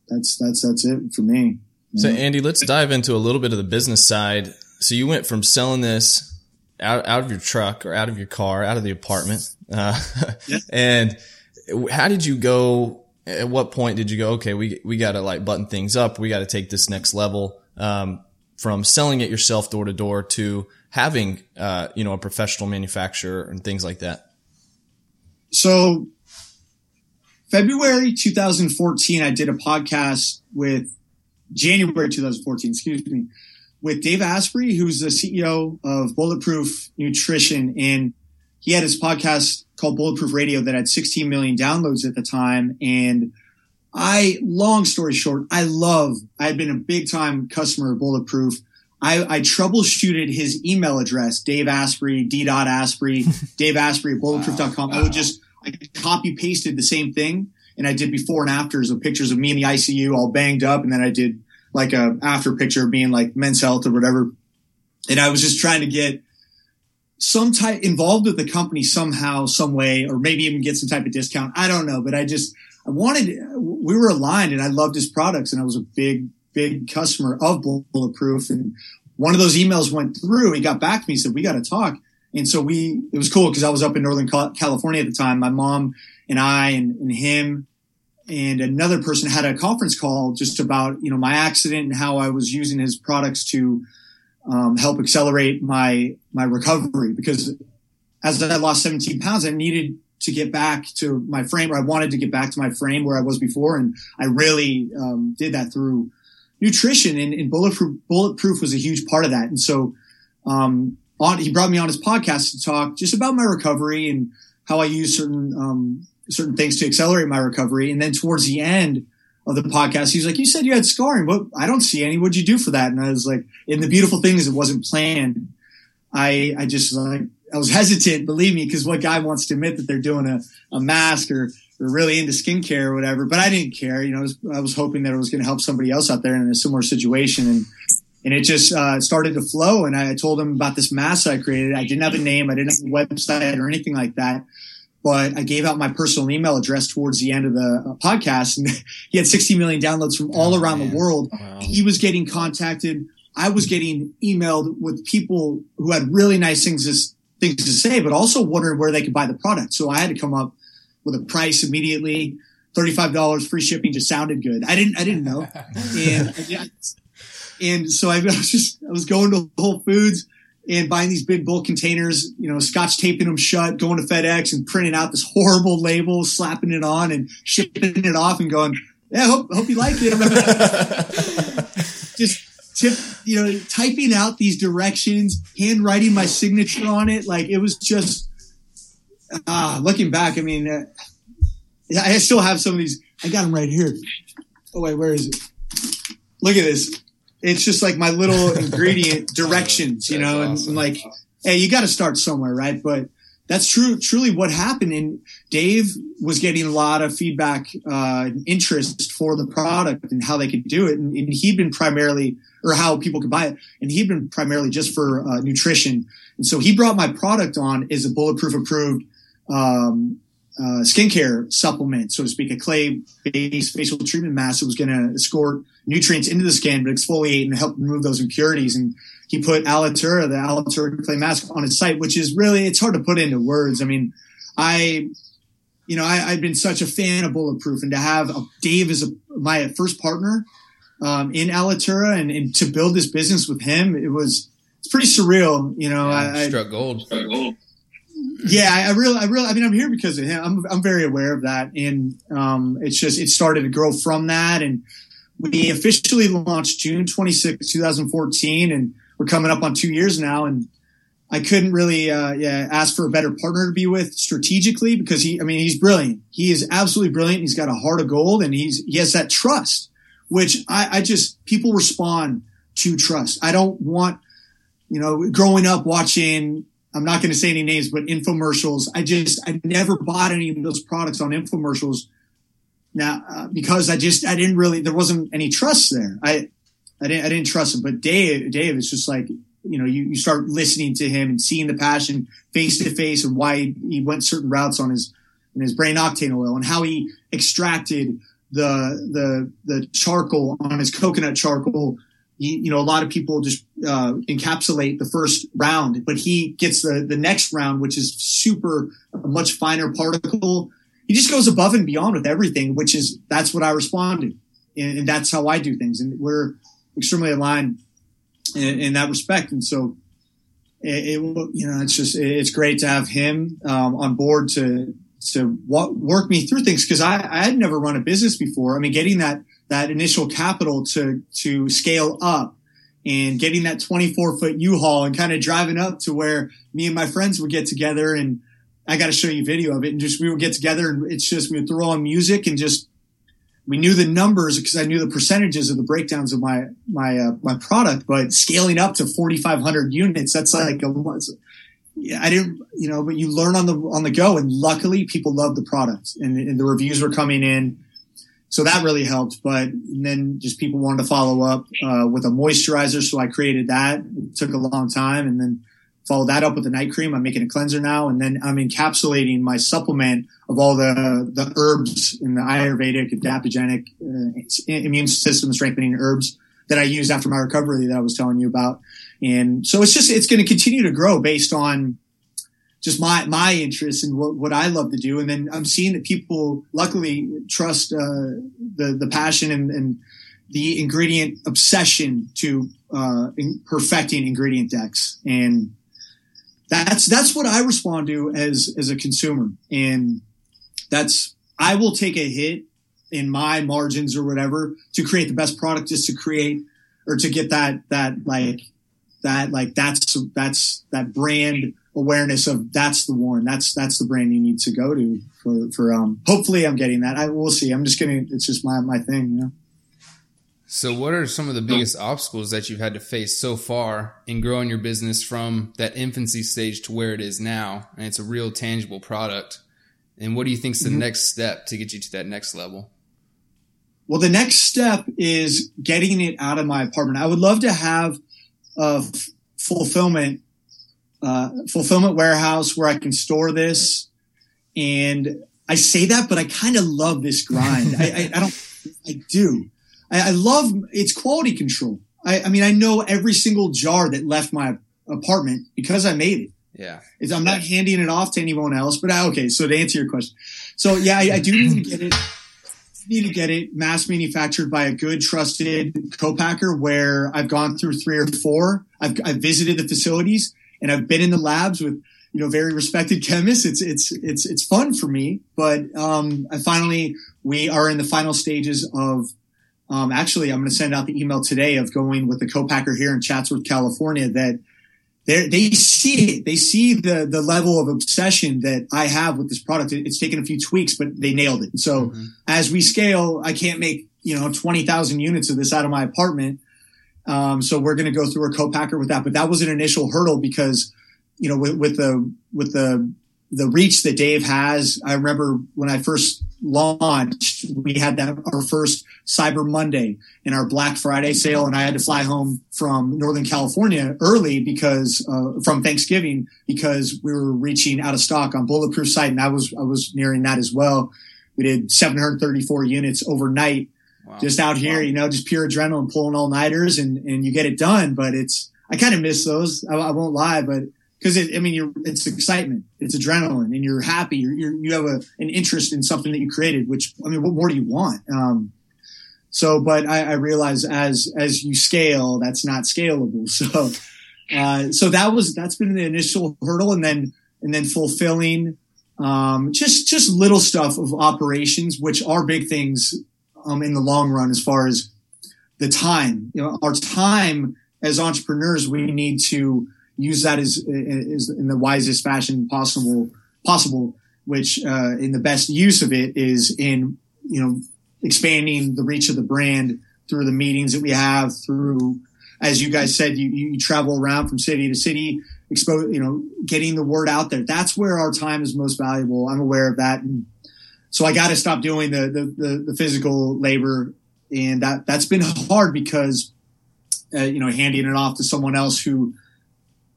That's, that's, that's it for me. So Andy, let's dive into a little bit of the business side. So you went from selling this out, out of your truck or out of your car, out of the apartment. Uh, yeah. [LAUGHS] and how did you go at what point did you go, okay, we, we got to like button things up. We got to take this next level, um, from selling it yourself door to door to having, uh, you know, a professional manufacturer and things like that? So February 2014, I did a podcast with January 2014, excuse me, with Dave Asprey, who's the CEO of Bulletproof Nutrition. And he had his podcast called Bulletproof Radio that had 16 million downloads at the time. And I, long story short, I love, I had been a big time customer of Bulletproof. I, I troubleshooted his email address, Dave Asprey, D. Asprey, [LAUGHS] Dave Asprey at bulletproof.com. Wow. I would just, I copy pasted the same thing. And I did before and afters of pictures of me in the ICU all banged up. And then I did like a after picture of being like men's health or whatever. And I was just trying to get some type involved with the company somehow, some way, or maybe even get some type of discount. I don't know, but I just, I wanted, we were aligned and I loved his products and I was a big, big customer of Bulletproof. And one of those emails went through. He got back to me, said, we got to talk. And so we, it was cool because I was up in Northern California at the time. My mom and I and, and him and another person had a conference call just about, you know, my accident and how I was using his products to, um, help accelerate my my recovery because as I lost 17 pounds, I needed to get back to my frame, or I wanted to get back to my frame where I was before, and I really um, did that through nutrition. And, and, bulletproof bulletproof was a huge part of that. And so, um, on he brought me on his podcast to talk just about my recovery and how I use certain um, certain things to accelerate my recovery. And then towards the end of the podcast, he was like, "You said you had scarring. What? I don't see any. What'd you do for that?" And I was like, "And the beautiful thing is, it wasn't planned. I I just like I was hesitant, believe me, because what guy wants to admit that they're doing a, a mask or or really into skincare or whatever? But I didn't care. You know, I was, I was hoping that it was going to help somebody else out there in a similar situation, and and it just uh, started to flow. And I told him about this mask I created. I didn't have a name. I didn't have a website or anything like that but I gave out my personal email address towards the end of the uh, podcast and [LAUGHS] he had 60 million downloads from all oh, around man. the world. Wow. He was getting contacted. I was getting emailed with people who had really nice things to, things to say, but also wondering where they could buy the product. So I had to come up with a price immediately. $35 free shipping just sounded good. I didn't, I didn't know. [LAUGHS] and, and so [LAUGHS] I was just, I was going to Whole Foods and buying these big bulk containers, you know, scotch taping them shut, going to FedEx and printing out this horrible label, slapping it on and shipping it off and going, yeah, hope, hope you like it. [LAUGHS] Just tip, you know, typing out these directions, handwriting my signature on it. Like it was just, ah, looking back, I mean, uh, I still have some of these. I got them right here. Oh wait, where is it? Look at this it's just like my little [LAUGHS] ingredient directions, you know, and, awesome. and like, hey, you got to start somewhere, right? But that's true, truly what happened. And Dave was getting a lot of feedback, uh, interest for the product and how they could do it. And, and, he'd been primarily, or how people could buy it. And he'd been primarily just for uh, nutrition. And so he brought my product on as a bulletproof approved, um, uh, skincare supplement, so to speak, a clay based facial treatment mask that was going to escort nutrients into the skin, but exfoliate and help remove those impurities. And he put Alitura, the Alitura clay mask on his site, which is really, it's hard to put into words. I mean, I, you know, I, have been such a fan of Bulletproof and to have a, Dave as a, my first partner, um, in Alitura and, and, to build this business with him, it was, it's pretty surreal. You know, yeah, I, struck gold. Struck gold yeah, I really, I really, I mean, I'm here because of him. I'm, I'm very aware of that. And, um, it's just, it started to grow from that. And we officially launched June 26, 2014. And we're coming up on two years now. And I couldn't really, uh, yeah, ask for a better partner to be with strategically because he, I mean, he's brilliant. He is absolutely brilliant. He's got a heart of gold and he's, he has that trust, which I, I just, people respond to trust. I don't want, you know, growing up watching, I'm not going to say any names, but infomercials. I just, I never bought any of those products on infomercials now uh, because I just I didn't really there wasn't any trust there. I I didn't I didn't trust him. But Dave Dave is just like you know you, you start listening to him and seeing the passion face to face and why he, he went certain routes on his in his brain octane oil and how he extracted the the the charcoal on his coconut charcoal. You, you know, a lot of people just uh, encapsulate the first round, but he gets the the next round, which is super a much finer particle. He just goes above and beyond with everything, which is that's what I responded, and, and that's how I do things, and we're extremely aligned in, in that respect. And so, it, it, you know, it's just it's great to have him um, on board to to work me through things because I, I had never run a business before. I mean, getting that that initial capital to to scale up and getting that 24 foot U-Haul and kind of driving up to where me and my friends would get together and I got to show you video of it and just we would get together and it's just we would throw on music and just we knew the numbers because I knew the percentages of the breakdowns of my my uh, my product, but scaling up to 4,500 units, that's like I didn't, you know, but you learn on the on the go, and luckily people love the product, and, and the reviews were coming in, so that really helped. But then just people wanted to follow up uh, with a moisturizer, so I created that. It took a long time, and then followed that up with a night cream. I'm making a cleanser now, and then I'm encapsulating my supplement of all the the herbs in the Ayurvedic, adaptogenic, uh, immune system strengthening herbs that I used after my recovery that I was telling you about. And so it's just, it's going to continue to grow based on just my, my interest and what, what I love to do. And then I'm seeing that people luckily trust, uh, the, the passion and, and the ingredient obsession to, uh, in perfecting ingredient decks. And that's, that's what I respond to as, as a consumer. And that's, I will take a hit in my margins or whatever to create the best product just to create or to get that that like that like that's that's that brand awareness of that's the one that's that's the brand you need to go to for for um hopefully I'm getting that. I will see. I'm just gonna it's just my my thing you know? So what are some of the biggest obstacles that you've had to face so far in growing your business from that infancy stage to where it is now? And it's a real tangible product. And what do you think is the mm-hmm. next step to get you to that next level? Well, the next step is getting it out of my apartment. I would love to have a f- fulfillment uh, fulfillment warehouse where I can store this. And I say that, but I kind of love this grind. I, I, I, don't. I do. I, I, love it's quality control. I, I mean, I know every single jar that left my apartment because I made it. Yeah. It's, I'm not handing it off to anyone else, but I, okay. So to answer your question. So yeah, I, I do need to get it need to get it mass manufactured by a good, trusted co-packer where I've gone through three or four. I've, I've visited the facilities and I've been in the labs with, you know, very respected chemists. It's, it's, it's, it's fun for me, but, um, I finally, we are in the final stages of, um, actually, I'm going to send out the email today of going with the co-packer here in Chatsworth, California that they they see it. They see the the level of obsession that I have with this product. It's taken a few tweaks, but they nailed it. So mm-hmm. as we scale, I can't make you know twenty thousand units of this out of my apartment. Um, so we're going to go through a co-packer with that. But that was an initial hurdle because you know with, with the with the the reach that Dave has. I remember when I first launched, we had that our first Cyber Monday in our Black Friday sale, and I had to fly home from Northern California early because uh, from Thanksgiving because we were reaching out of stock on Bulletproof site, and I was I was nearing that as well. We did 734 units overnight, wow. just out here, wow. you know, just pure adrenaline, pulling all nighters, and and you get it done. But it's I kind of miss those. I, I won't lie, but because it, I mean, you're, it's excitement, it's adrenaline, and you're happy. You're, you're, you have a, an interest in something that you created. Which I mean, what more do you want? Um, so, but I, I realize as as you scale, that's not scalable. [LAUGHS] So, uh, so that was that's been the initial hurdle, and then and then fulfilling um, just just little stuff of operations, which are big things um, in the long run as far as the time. You know, our time as entrepreneurs, we need to use that as, as in the wisest fashion possible, possible, which, uh, in the best use of it is in, you know, expanding the reach of the brand through the meetings that we have through, as you guys said, you, you travel around from city to city, expose, you know, getting the word out there. That's where our time is most valuable. I'm aware of that. And so I got to stop doing the, the, the the physical labor, and that that's been hard because uh, you know handing it off to someone else who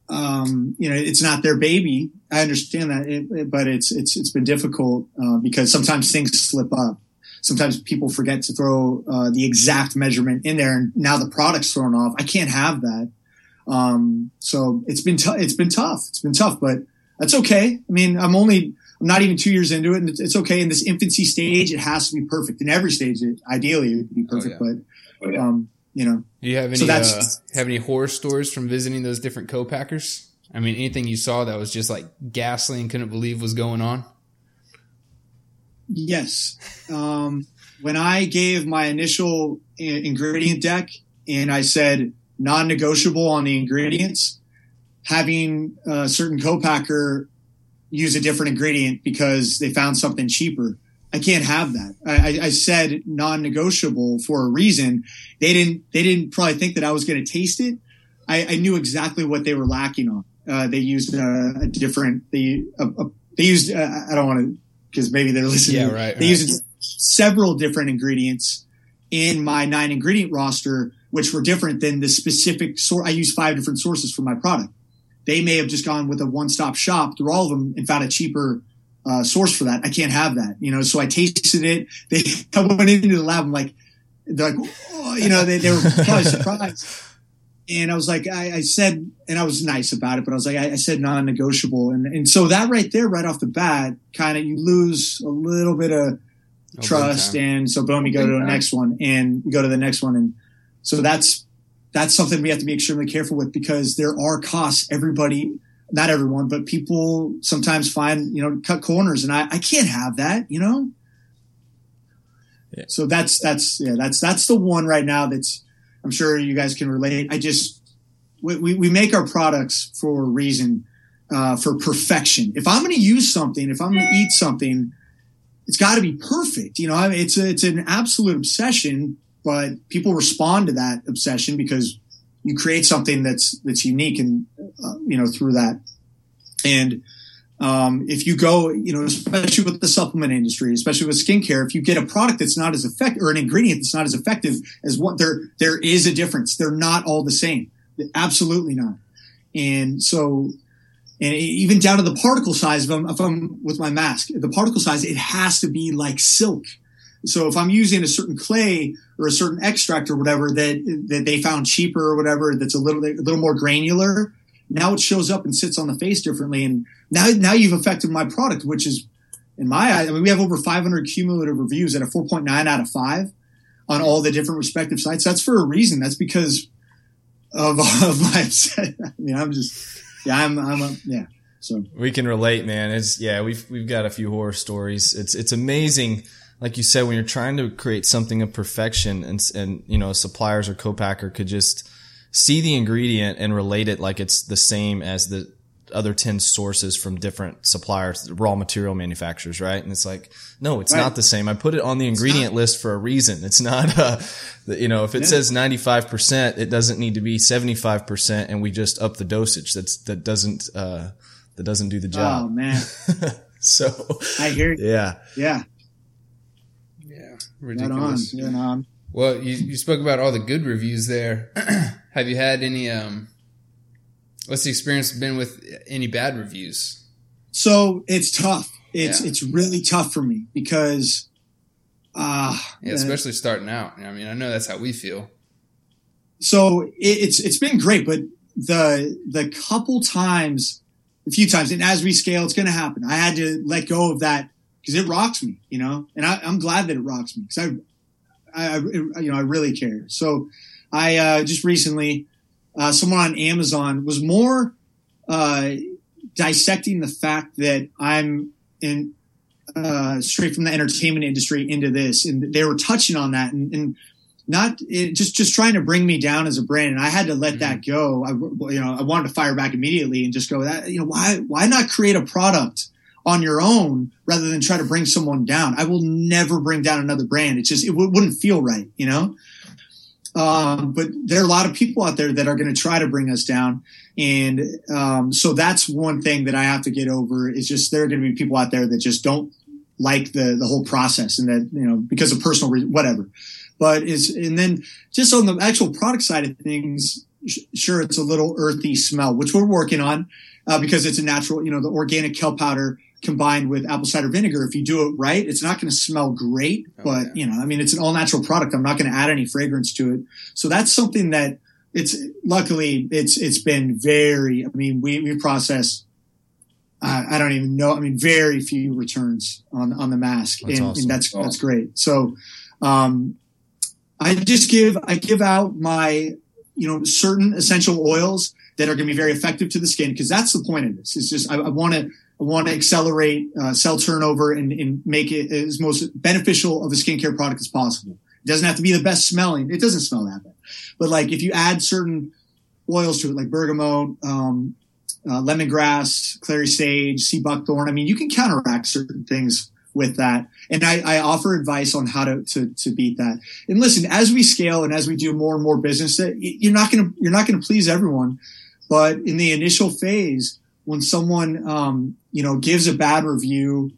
um, you know, it's not their baby. I understand that, it, it, but it's it's it's been difficult uh, because sometimes things slip up. Sometimes people forget to throw uh, the exact measurement in there, and now the product's thrown off. I can't have that. Um, so it's been t- it's been tough. It's been tough, but that's okay. I mean, I'm only I'm not even two years into it, and it's, it's okay. In this infancy stage, it has to be perfect. In every stage, it, ideally, it would be perfect, oh, yeah. but. Oh, yeah. um, you know. Do you have any so uh, have any horror stories from visiting those different co-packers? I mean, anything you saw that was just like ghastly and couldn't believe was going on? Yes. Um, when I gave my initial ingredient deck and I said non-negotiable on the ingredients, having a certain co-packer use a different ingredient because they found something cheaper I can't have that. I, I said non-negotiable for a reason. They didn't. They didn't probably think that I was going to taste it. I, I, knew exactly what they were lacking on. Uh, they used a, a different. They a, a, they used. Uh, I don't want to because maybe they're listening. Yeah, right. They right. used several different ingredients in my nine ingredient roster, which were different than the specific source. I used five different sources for my product. They may have just gone with a one stop shop through all of them and found a cheaper uh, source for that. I can't have that, you know. So I tasted it. [LAUGHS] They I went into the lab. I'm like, they're like, oh, you know, they, they were probably [LAUGHS] surprised. And I was like, I, I, said, and I was nice about it, but I was like, I, I said non-negotiable, and and so that right there, right off the bat, kind of you lose a little bit of trust, and so boom, you go to the next one, and you go to the next one, and so that's that's something we have to be extremely careful with because there are costs. Everybody not everyone, but people sometimes find, you know, cut corners and I, I can't have that, you know? Yeah. So that's, that's, yeah, that's, that's the one right now that's, I'm sure you guys can relate. I just, we, we make our products for a reason, uh, for perfection. If I'm going to use something, if I'm going to eat something, it's got to be perfect. You know, it's a, it's an absolute obsession, but people respond to that obsession because you create something that's that's unique and uh, you know through that. And um, if you go you know especially with the supplement industry especially with skincare if you get a product that's not as effective or an ingredient that's not as effective as what there there is a difference. They're not all the same. Absolutely not. And so and even down to the particle size if I'm, if I'm with my mask the particle size it has to be like silk so if I'm using a certain clay or a certain extract or whatever that that they found cheaper or whatever that's a little a little more granular, now it shows up and sits on the face differently. And now now you've affected my product, which is in my eyes. I mean, we have over 500 cumulative reviews at a 4.9 out of five on all the different respective sites. That's for a reason. That's because of, [LAUGHS] of my. [LAUGHS] I mean, I'm just yeah, I'm I'm a, yeah. So we can relate, man. It's yeah, we've we've got a few horror stories. It's it's amazing like you said, when you're trying to create something of perfection and, and, you know, suppliers or co-packer could just see the ingredient and relate it like it's the same as the other 10 sources from different suppliers, raw material manufacturers, right? And it's like, no, it's right. not the same. I put it on the ingredient list for a reason. It's not, uh, you know, if it yeah. says 95%, it doesn't need to be 75% and we just up the dosage. That's, that doesn't, uh, that doesn't do the job. Oh man. [LAUGHS] so I hear you. Yeah. Yeah ridiculous. Right on. Yeah, no, well, you, you spoke about all the good reviews there. [CLEARS THROAT] Have you had any? Um, what's the experience been with any bad reviews? So it's tough. It's yeah. it's really tough for me because, uh, yeah, especially uh, starting out. I mean, I know that's how we feel. So it, it's it's been great, but the the couple times, a few times, and as we scale, it's going to happen. I had to let go of that because it rocks me, you know, and I, am glad that it rocks me because I, I, you know, I really care. So I uh, just recently, uh, someone on Amazon was more uh, dissecting the fact that I'm in uh, straight from the entertainment industry into this, and they were touching on that and. and not it, just just trying to bring me down as a brand, and I had to let mm-hmm. that go. I, you know, I wanted to fire back immediately and just go that you know why why not create a product on your own rather than try to bring someone down. I will never bring down another brand. It's just, it w- wouldn't feel right, you know? Um, but there are a lot of people out there that are going to try to bring us down. And, um, so that's one thing that I have to get over is just there are going to be people out there that just don't, like the the whole process and that you know because of personal re- whatever. But is and then just on the actual product side of things, sh- sure it's a little earthy smell, which we're working on uh, because it's a natural, you know, the organic kelp powder combined with apple cider vinegar. If you do it right, it's not going to smell great, oh, but yeah. you know, I mean, it's an all natural product. I'm not going to add any fragrance to it. So that's something that it's luckily it's it's been very. I mean, we we process. Uh, I don't even know. I mean, very few returns on on the mask, that's and, awesome. and that's that's great. So, um, I just give I give out my you know certain essential oils that are going to be very effective to the skin because that's the point of this. It's just I want to I want to accelerate uh, cell turnover and, and, make it as most beneficial of a skincare product as possible. It doesn't have to be the best smelling. It doesn't smell that bad, but like if you add certain oils to it, like bergamot, um, uh, lemongrass, clary sage, sea buckthorn, I mean, you can counteract certain things with that. And I, I, offer advice on how to, to, to beat that. And listen, as we scale and as we do more and more business, you're not going to, you're not going to please everyone. But in the initial phase, when someone, um, you know, gives a bad review,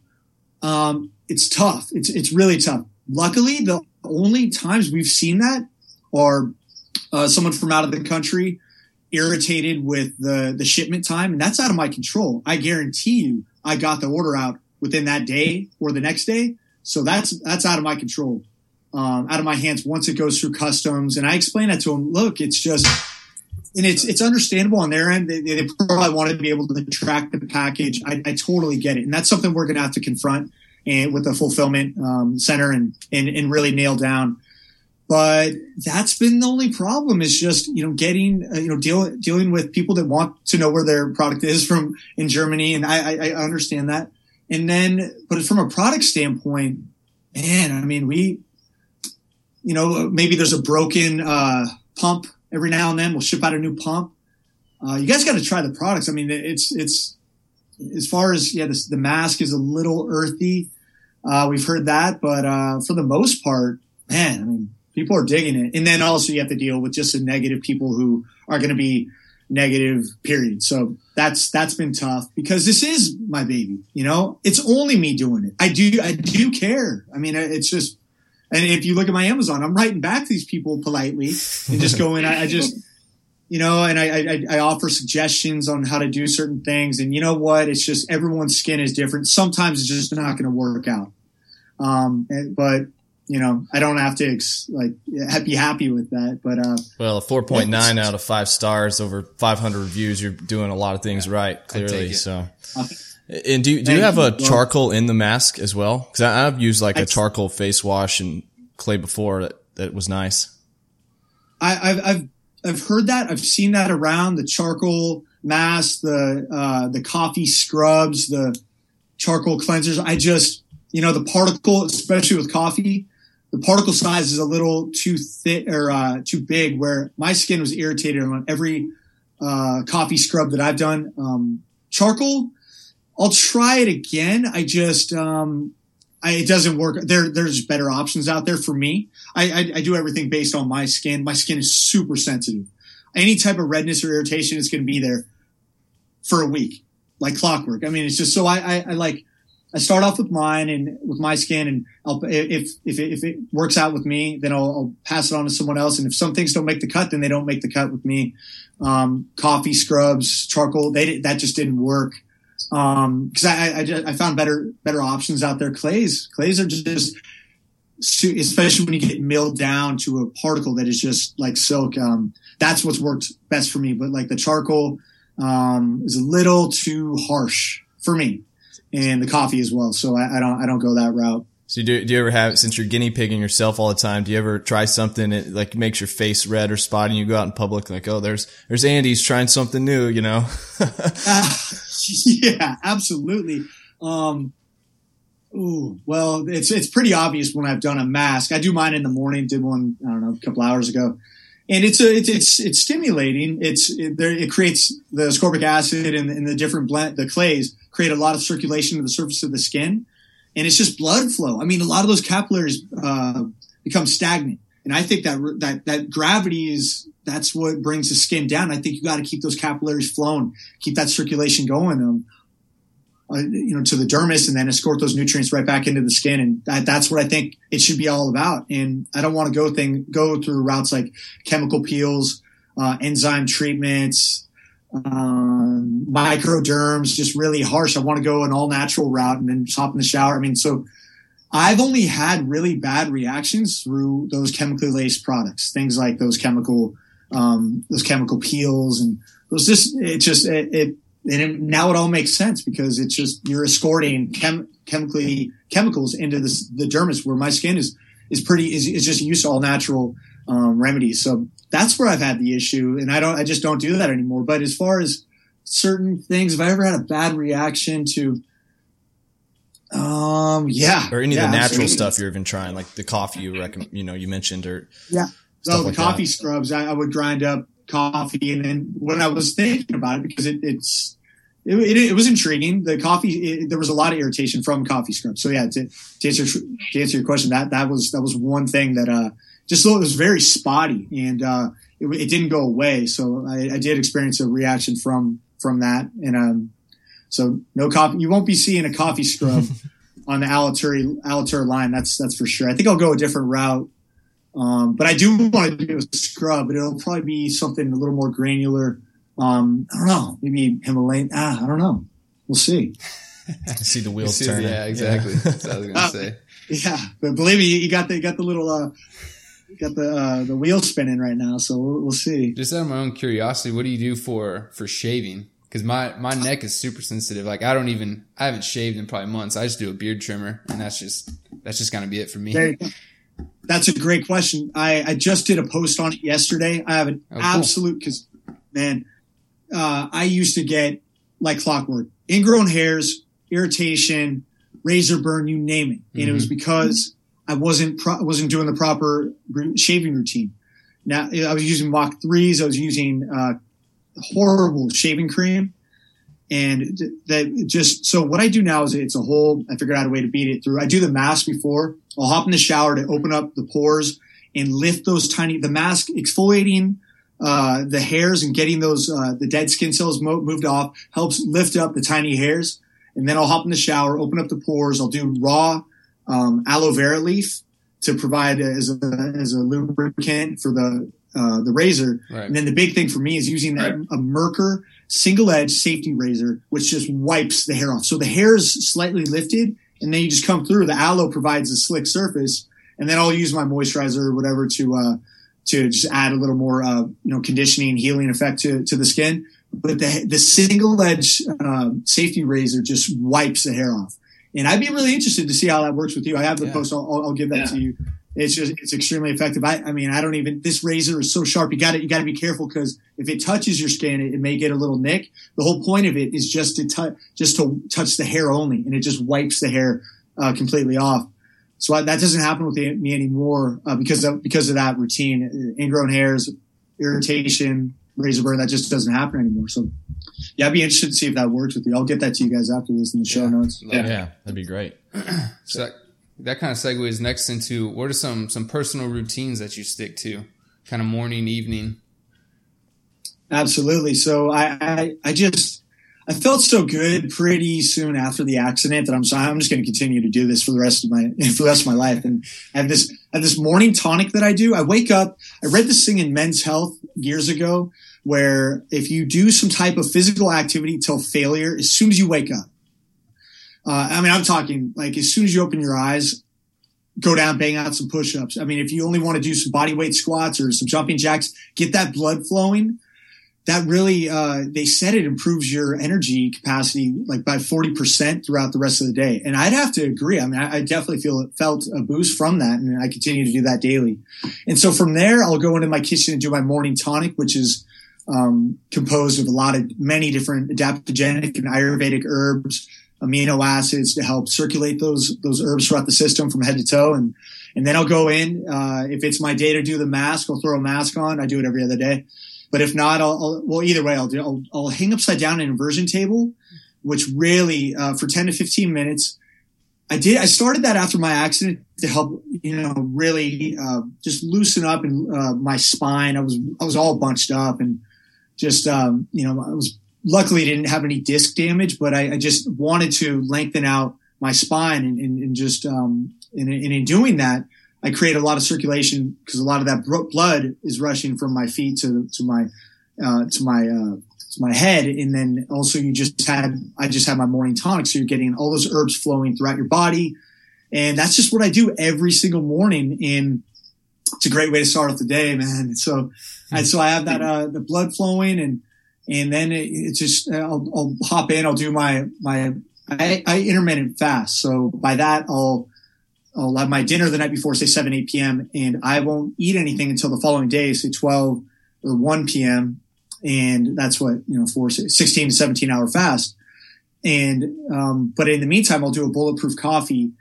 um, it's tough. It's, it's really tough. Luckily, the only times we've seen that are uh, someone from out of the country irritated with the, the shipment time. And that's out of my control. I guarantee you I got the order out within that day or the next day. So that's, that's out of my control, um, out of my hands once it goes through customs. And I explain that to them. Look, it's just, and it's it's understandable on their end. They, they probably wanted to be able to track the package. I, I totally get it, and that's something we're going to have to confront and with the fulfillment um, center and, and and really nail down. But that's been the only problem is just you know getting uh, you know deal, dealing with people that want to know where their product is from in Germany, and I, I, I understand that. And then, but from a product standpoint, man, I mean, we, you know, maybe there's a broken uh, pump every now and then we'll ship out a new pump. Uh, you guys got to try the products. I mean, it's, it's, as far as, yeah, the mask is a little earthy. Uh, we've heard that, but, uh, for the most part, man, I mean, people are digging it. And then also you have to deal with just the negative people who are going to be negative period. So that's, that's been tough because this is my baby, you know, it's only me doing it. I do, I do care. I mean, it's just, and if you look at my Amazon, I'm writing back to these people politely and just [LAUGHS] going, I, I just, you know, and I, I, I, offer suggestions on how to do certain things. And you know what? It's just everyone's skin is different. Sometimes it's just not going to work out. Um, but you know, I don't have to ex- like be happy with that. But uh, well, a four point nine out of five stars over five hundred reviews. You're doing a lot of things yeah, right, clearly. So. And do you, do you have a charcoal in the mask as well? Because I've used like a charcoal face wash and clay before that, that was nice. I, have I've I've heard that. I've seen that around the charcoal mask, the uh, the coffee scrubs, the charcoal cleansers. I just you know the particle, especially with coffee, the particle size is a little too thick or uh, too big. Where my skin was irritated on every uh, coffee scrub that I've done. Um, charcoal I'll try it again. I just, um, I, it doesn't work. There, there's better options out there for me. I, I, I, do everything based on my skin. My skin is super sensitive. Any type of redness or irritation is going to be there for a week, like clockwork. I mean, it's just so I, I, like. I start off with mine and with my skin, and I'll, if if it, if it works out with me, then I'll, I'll, pass it on to someone else. And if some things don't make the cut, then they don't make the cut with me. Um, coffee scrubs, charcoal, they that just didn't work. Um, because I, I, I found better better options out there. Clays clays are just especially when you get milled down to a particle that is just like silk. Um, that's what's worked best for me. But like the charcoal um, is a little too harsh for me, and the coffee as well. So I, I don't I don't go that route. So do, do you ever have, since you're guinea pigging yourself all the time, do you ever try something that like makes your face red or spotty and you go out in public like, oh, there's, there's Andy's trying something new, you know? uh, [LAUGHS] [LAUGHS] yeah, absolutely. Um, ooh, well, it's, it's pretty obvious when I've done a mask. I do mine in the morning, did one, I don't know, a couple hours ago. And it's a, it's, it's, it's stimulating. It's, it, there, it creates the ascorbic acid and, and the different blend, the clays create a lot of circulation to the surface of the skin and it's just blood flow. I mean, a lot of those capillaries uh, become stagnant, and I think that that that gravity is that's what brings the skin down. I think you got to keep those capillaries flowing, keep that circulation going. Um, uh, you know, to the dermis and then escort those nutrients right back into the skin. And that, that's what I think it should be all about. And I don't want to go thing, go through routes like chemical peels, uh, enzyme treatments, um, microderms, just really harsh. I want to go an all natural route and then just hop in the shower. I mean, so I've only had really bad reactions through those chemically laced products, things like those chemical, um, those chemical peels and those just, it just, it, it and it, now it all makes sense because it's just, you're escorting chem, chemically chemicals into the, the dermis where my skin is, is pretty, is, is just used to all natural, um, remedies. So that's where I've had the issue and I don't, I just don't do that anymore. But as far as certain things, have I ever had a bad reaction to, um, yeah. Or any yeah, of the natural absolutely. stuff you're even trying, like the coffee you recommend, you know, you mentioned or Yeah. So the like coffee that. scrubs, I, I would grind up coffee, and then when I was thinking about it, because it, it's it, it, it was intriguing. The coffee, it, there was a lot of irritation from coffee scrubs. So yeah, to, to answer to answer your question, that that was that was one thing that uh just it was very spotty, and uh it, it didn't go away. So I, I did experience a reaction from from that, and um so no coffee. You won't be seeing a coffee scrub [LAUGHS] on the Alitura Alitura line. That's that's for sure. I think I'll go a different route. Um, but I do want to do a scrub, but it'll probably be something a little more granular. Um, I don't know, maybe Himalayan. Ah, I don't know. We'll see. see the [LAUGHS] wheels see- turning. yeah, exactly. That's what I was gonna Uh, say. Yeah, but believe me, you got the you got the little uh, got the uh, the wheel spinning right now. So we'll, we'll see. Just out of my own curiosity, what do you do for for shaving? Because my my neck is super sensitive. Like I don't even I haven't shaved in probably months. I just do a beard trimmer, and that's just that's just gonna be it for me. There you go. That's a great question. I, I just did a post on it yesterday. I have an Oh, cool. absolute because man, uh, I used to get like clockwork, ingrown hairs, irritation, razor burn, you name it, and it was because I wasn't pro- wasn't doing the proper shaving routine. Now I was using Mach threes. I was using uh, horrible shaving cream. And that just so what I do now is it's a whole. I figured out a way to beat it through. I do the mask before. I'll hop in the shower to open up the pores and lift those tiny. The mask exfoliating uh, the hairs and getting those uh, the dead skin cells mo- moved off helps lift up the tiny hairs. And then I'll hop in the shower, open up the pores. I'll do raw um, aloe vera leaf to provide as a, as a lubricant for the uh, the razor. Right. And then the big thing for me is using that, a Merkur single edge safety razor, which just wipes the hair off. So the hair is slightly lifted and then you just come through. The aloe provides a slick surface and then I'll use my moisturizer or whatever to, uh, to just add a little more, uh, you know, conditioning, healing effect to, to the skin. But the, the single edge, um, safety razor just wipes the hair off. And I'd be really interested to see how that works with you. I have the Yeah. post. I'll, I'll- I'll give that Yeah. to you. It's just, it's extremely effective. I, I mean, I don't even, this razor is so sharp. You got to, you got to be careful because if it touches your skin, it, it may get a little nick. The whole point of it is just to touch, just to touch the hair only and it just wipes the hair, uh, completely off. So I, that doesn't happen with me anymore, uh, because of, because of that routine, ingrown hairs, irritation, razor burn. That just doesn't happen anymore. So yeah, I'd be interested to see if that works with you. I'll get that to you guys after this in the show Yeah. notes. Love it. Yeah, that'd be great. [CLEARS THROAT] So that, that kind of segues next into what are some some personal routines that you stick to, kind of morning, evening. Absolutely. So I, I, I just, I felt so good pretty soon after the accident that I'm so I'm just going to continue to do this for the rest of my [LAUGHS] for the rest of my life. And I have this I have this morning tonic that I do. I wake up. I read this thing in Men's Health years ago where if you do some type of physical activity till failure, as soon as you wake up, uh, I mean, I'm talking like as soon as you open your eyes, go down, bang out some push-ups. I mean, if you only want to do some body weight squats or some jumping jacks, get that blood flowing. That really uh, they said it improves your energy capacity like by 40% throughout the rest of the day. And i'd have to agree. I mean i, I definitely feel felt a boost from that and i continue to do that daily. And so from there i'll go into my kitchen and do my morning tonic which is um, composed of a lot of many different adaptogenic and ayurvedic herbs amino acids to help circulate those those herbs throughout the system from head to toe. And and then i'll go in uh, if it's my day to do the mask i'll throw a mask on. I do it every other day. But if not, I'll, I'll well, either way, I'll do, I'll, I'll hang upside down an inversion table, which really, uh, for 10 to 15 minutes, I did, I started that after my accident to help, you know, really, uh, just loosen up and, uh, my spine. I was, I was all bunched up and just, um, you know, I was luckily didn't have any disc damage, but I, I just wanted to lengthen out my spine and, and, and just, um, and, and, in doing that, I create a lot of circulation because a lot of that blood is rushing from my feet to, to my, uh, to my, uh, to my head. And then also you just had, I just had my morning tonic. So you're getting all those herbs flowing throughout your body. And that's just what I do every single morning. And it's a great way to start off the day, man. So, and so I have that, uh, the blood flowing and, and then it, it's just, I'll, I'll hop in, I'll do my, my, I, I intermittent fast. So by that, I'll, I'll have my dinner the night before, say 7, 8 p.m. and I won't eat anything until the following day, say 12 or 1 p.m. And that's what, you know, for 16 to 17 hour fast. And, um, but in the meantime, I'll do a bulletproof coffee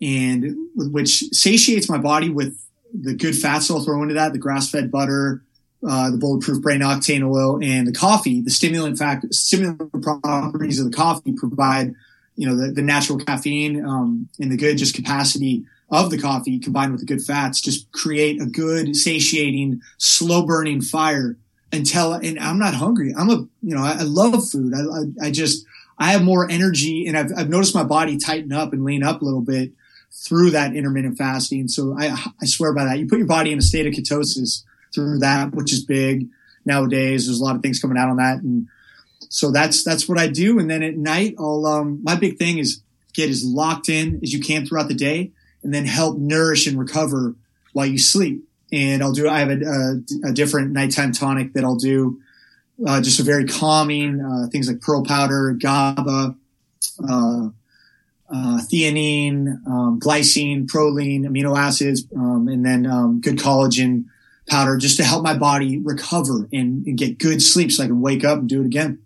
and which satiates my body with the good fats I'll throw into that, the grass fed butter, uh, the bulletproof brain octane oil and the coffee, the stimulant factor, stimulant properties of the coffee provide, you know, the, the natural caffeine, um, and the good just capacity of the coffee combined with the good fats just create a good satiating, slow burning fire until, and I'm not hungry. I'm a, you know, I, I love food. I, I, I, just, I have more energy and I've, I've noticed my body tighten up and lean up a little bit through that intermittent fasting. So I, I swear by that. You put your body in a state of ketosis through that, which is big nowadays. There's a lot of things coming out on that. And so that's, that's what I do. And then at night, I'll, um, my big thing is get as locked in as you can throughout the day and then help nourish and recover while you sleep. And I'll do, I have a, a, a different nighttime tonic that I'll do, uh, just a very calming, uh, things like pearl powder, GABA, uh, uh, theanine, um, glycine, proline, amino acids, um, and then um, good collagen powder just to help my body recover and, and, get good sleep so I can wake up and do it again.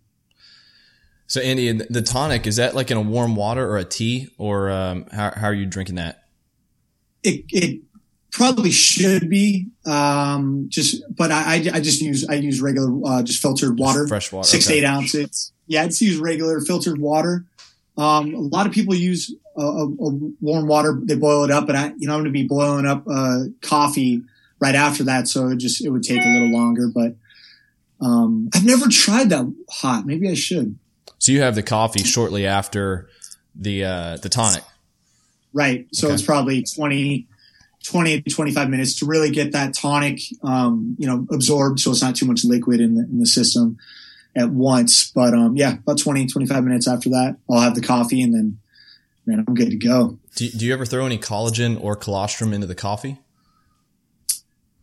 So Andy, the tonic, is that like in a warm water or a tea or um, how, how, are you drinking that? It, it probably should be um, just, but I, I, just use, I use regular, uh, just filtered water, just fresh water, six okay. to eight ounces. Yeah, I just use regular filtered water. Um, a lot of people use a, a, a warm water. They boil it up, but I, you know, I'm going to be blowing up, uh, coffee right after that. So it just, it would take a little longer, but, um, I've never tried that hot. Maybe I should. So you have the coffee shortly after the, uh, the tonic. Right. So okay. it's probably 20, 20 to 25 minutes to really get that tonic, um, you know, absorbed. So it's not too much liquid in the, in the system at once. But, um, yeah, about 20, 25 minutes after that, I'll have the coffee and then, man, I'm good to go. Do, do you ever throw any collagen or colostrum into the coffee?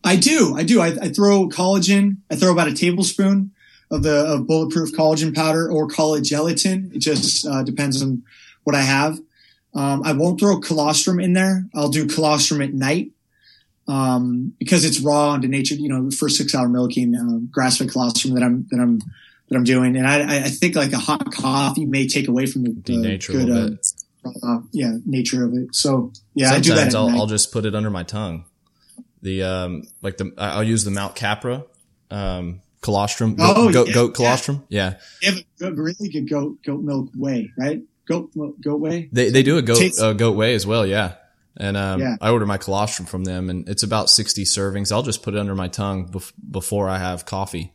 I do. I do. I, I, throw collagen. I throw about a tablespoon of the of bulletproof collagen powder or call it gelatin. It just uh, depends on what I have. Um, I won't throw colostrum in there. I'll do colostrum at night um, because it's raw and denatured. You know, the first six hour milking uh, grass fed colostrum that I'm that I'm that I'm doing, and I, I think like a hot coffee may take away from the, the good, uh, uh, yeah nature of it. So yeah, Sometimes I do that. I'll, I'll just put it under my tongue the um like the I'll use the Mount Capra um colostrum goat, oh, goat, yeah, goat colostrum yeah yeah really good goat goat milk whey right goat goat whey they they do a goat uh, goat whey as well yeah and um, yeah. I order my colostrum from them, and it's about sixty servings. I'll just put it under my tongue bef- before I have coffee,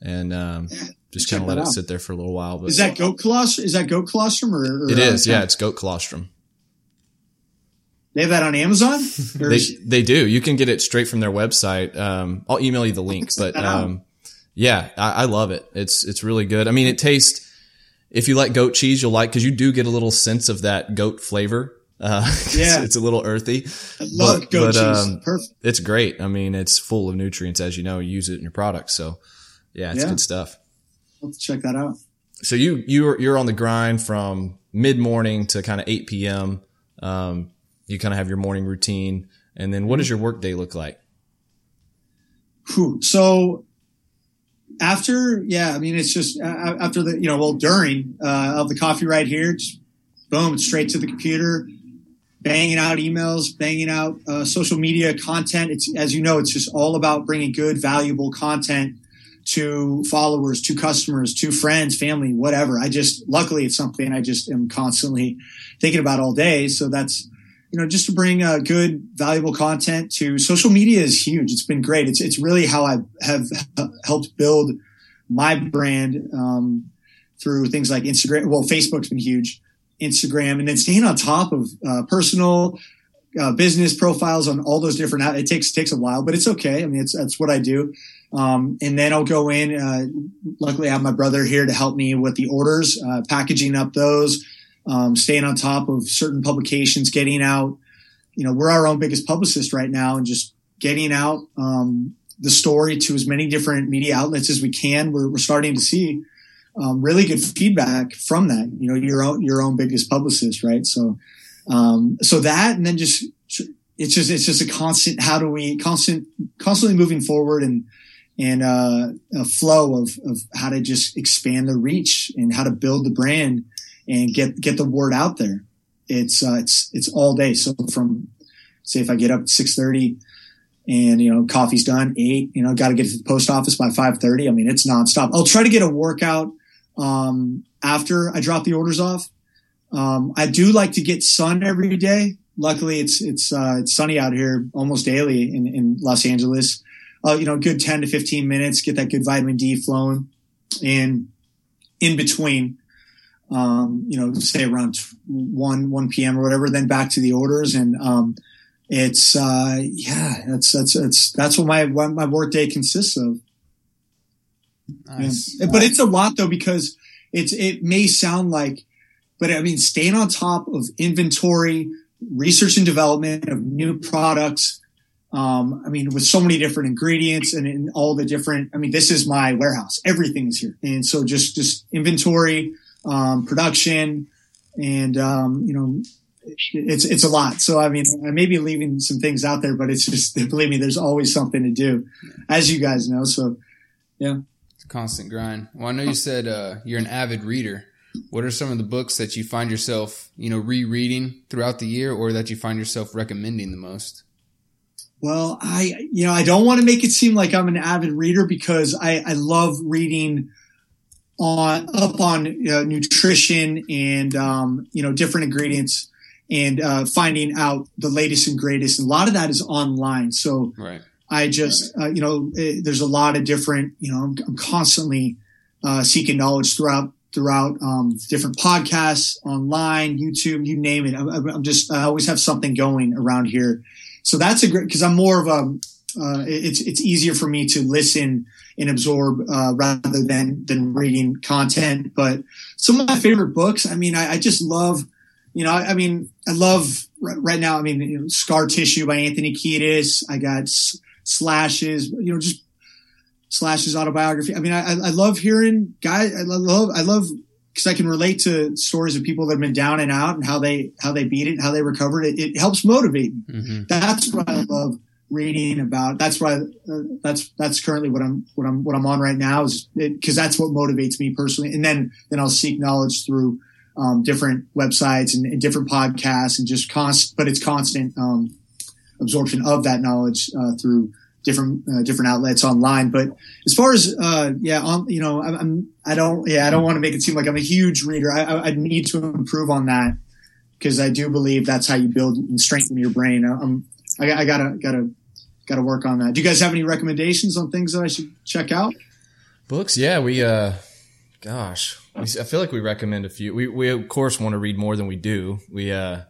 and um, yeah, just kind of let it sit there for a little while. But is that goat colostrum? Is that goat colostrum or, or it is? Uh, yeah, it's goat colostrum. They have that on Amazon. [LAUGHS] they they do. You can get it straight from their website. Um, I'll email you the link, but um, yeah, I, I, love it. It's it's really good. I mean, it tastes. If you like goat cheese, you'll like because you do get a little sense of that goat flavor. Uh, [LAUGHS] yeah, it's a little earthy. I love but, goat but, cheese. Um, Perfect. It's great. I mean, it's full of nutrients, as you know. You use it in your products, so yeah, it's yeah. good stuff. Let's check that out. So you you're you're on the grind from mid morning to kind of eight p.m. Um, you kind of have your morning routine. And then what does your work day look like? So after, yeah, I mean, it's just after the, you know, well, during, uh, of the coffee right here, just boom, straight to the computer, banging out emails, banging out, uh, social media content. It's, as you know, it's just all about bringing good, valuable content to followers, to customers, to friends, family, whatever. I just, luckily it's something I just am constantly thinking about all day. So that's, you know, just to bring uh, good, valuable content to social media is huge. It's been great. It's it's really how I have helped build my brand. Um, through things like Instagram. Well, Facebook's been huge, Instagram, and then staying on top of uh, personal uh, business profiles on all those different. It takes takes a while, but it's okay. I mean, it's that's what I do. Um, and then I'll go in. Uh, luckily, I have my brother here to help me with the orders, uh, packaging up those, um, staying on top of certain publications, getting out. You know, we're our own biggest publicist right now, and just getting out um, the story to as many different media outlets as we can. We're, we're starting to see um, really good feedback from that. You know, your own your own biggest publicist, right? So, um, so that, and then just it's just it's just a constant. How do we constant constantly moving forward and and uh, a flow of of how to just expand the reach and how to build the brand and get get the word out there. It's uh, it's it's all day. So from say if I get up at six thirty and you know coffee's done eight you know got to get to the post office by 5.30 i mean it's nonstop. I'll try to get a workout um, after i drop the orders off. Um, i do like to get sun every day. Luckily it's it's uh, it's sunny out here almost daily in, in los angeles. Uh, you know good 10 to 15 minutes get that good vitamin d flowing. And in between um, you know say around 1 1 p.m or whatever then back to the orders and um, it's uh, yeah, that's that's that's that's what my what my work day consists of. Nice. Yeah. But it's a lot though because it's it may sound like, but I mean, staying on top of inventory, research and development of new products. Um, I mean, with so many different ingredients and in all the different. I mean, this is my warehouse. Everything is here, and so just just inventory, um, production, and um, you know it's it's a lot. So I mean, I may be leaving some things out there, but it's just [LAUGHS] believe me, there's always something to do, as you guys know. So yeah, it's a constant grind. Well, I know you said uh, you're an avid reader. What are some of the books that you find yourself, you know, rereading throughout the year, or that you find yourself recommending the most? Well, I you know I don't want to make it seem like I'm an avid reader because I I love reading on up on uh, nutrition and um, you know different ingredients and uh, finding out the latest and greatest. And a lot of that is online. So right. I just, right. uh, you know, it, eh, there's a lot of different, you know, I'm, I'm constantly uh, seeking knowledge throughout throughout um, different podcasts, online, YouTube, you name it. I'm, I'm, just, I always have something going around here. So that's a great, because I'm more of a, uh, it's it's easier for me to listen and absorb uh, rather than than reading content. But some of my favorite books, I mean, I, I just love you know, I, I mean, I love right now. I mean, you know, Scar Tissue by Anthony Kiedis. I got S- Slashes, you know, just Slashes autobiography. I mean, I, I love hearing guys. I love, I love because I can relate to stories of people that have been down and out and how they how they beat it, how they recovered it. It helps motivate. Mm-hmm. That's what I love reading about. That's why uh, that's that's currently what I'm what I'm what I'm on right now is because that's what motivates me personally. And then then I'll seek knowledge through um, different websites and, and, different podcasts and just const, but it's constant um, absorption of that knowledge uh, through different uh, different outlets online. But as far as uh, yeah, um, you know, I'm, I'm I don't yeah I don't want to make it seem like I'm a huge reader. I, I, I need to improve on that because I do believe that's how you build and strengthen your brain. I'm I, I gotta gotta gotta work on that. Do you guys have any recommendations on things that I should check out? Books, yeah, we uh, gosh, I feel like we recommend a few. We, we of course want to read more than we do. We, uh,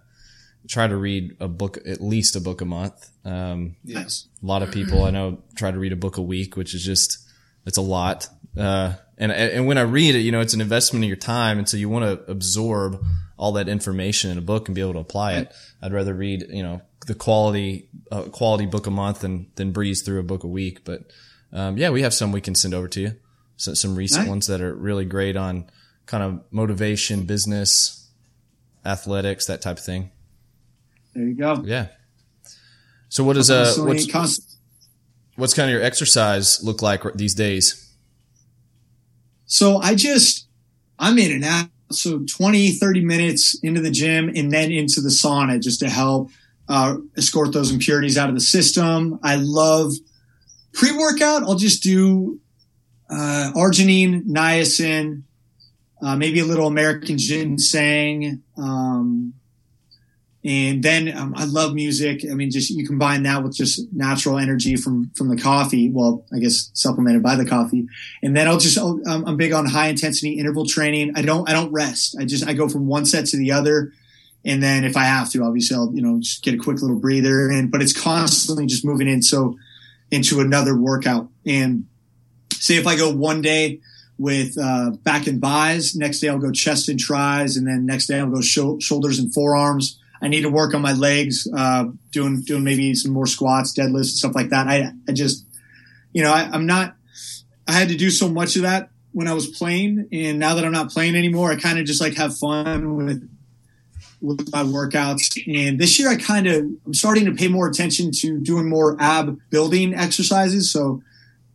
try to read a book, at least a book a month. Um, yes. A lot of people I know try to read a book a week, which is just, it's a lot. Uh, and, and when I read it, you know, it's an investment in your time. And so you want to absorb all that information in a book and be able to apply it. I'd rather read, you know, the quality, uh, quality book a month than, than breeze through a book a week. But, um, yeah, we have some we can send over to you. So, some recent ones that are really great on kind of motivation, business, athletics, that type of thing. There you go. Yeah. So what is uh what's, what's kind of your exercise look like these days? So I just I'm in and out. So 20, 30 minutes into the gym and then into the sauna just to help uh, escort those impurities out of the system. I love pre workout. I'll just do uh, arginine, niacin, uh, maybe a little American ginseng, um, And then um, I love music. I mean, just you combine that with just natural energy from from the coffee. Well, I guess supplemented by the coffee. And then I'll just I'll, I'm big on high intensity interval training. I don't I don't rest. I just I go from one set to the other. And then if I have to, obviously I'll you know just get a quick little breather. And but it's constantly just moving in so into another workout. And say if I go one day with uh, back and buys, next day I'll go chest and tries, and then next day I'll go sh- shoulders and forearms I need to work on my legs, uh, doing doing maybe some more squats, deadlifts, stuff like that. I I just, you know, I, I'm not. I had to do so much of that when I was playing, and now that I'm not playing anymore, I kind of just like have fun with with my workouts. And this year, I kind of I'm starting to pay more attention to doing more ab building exercises. So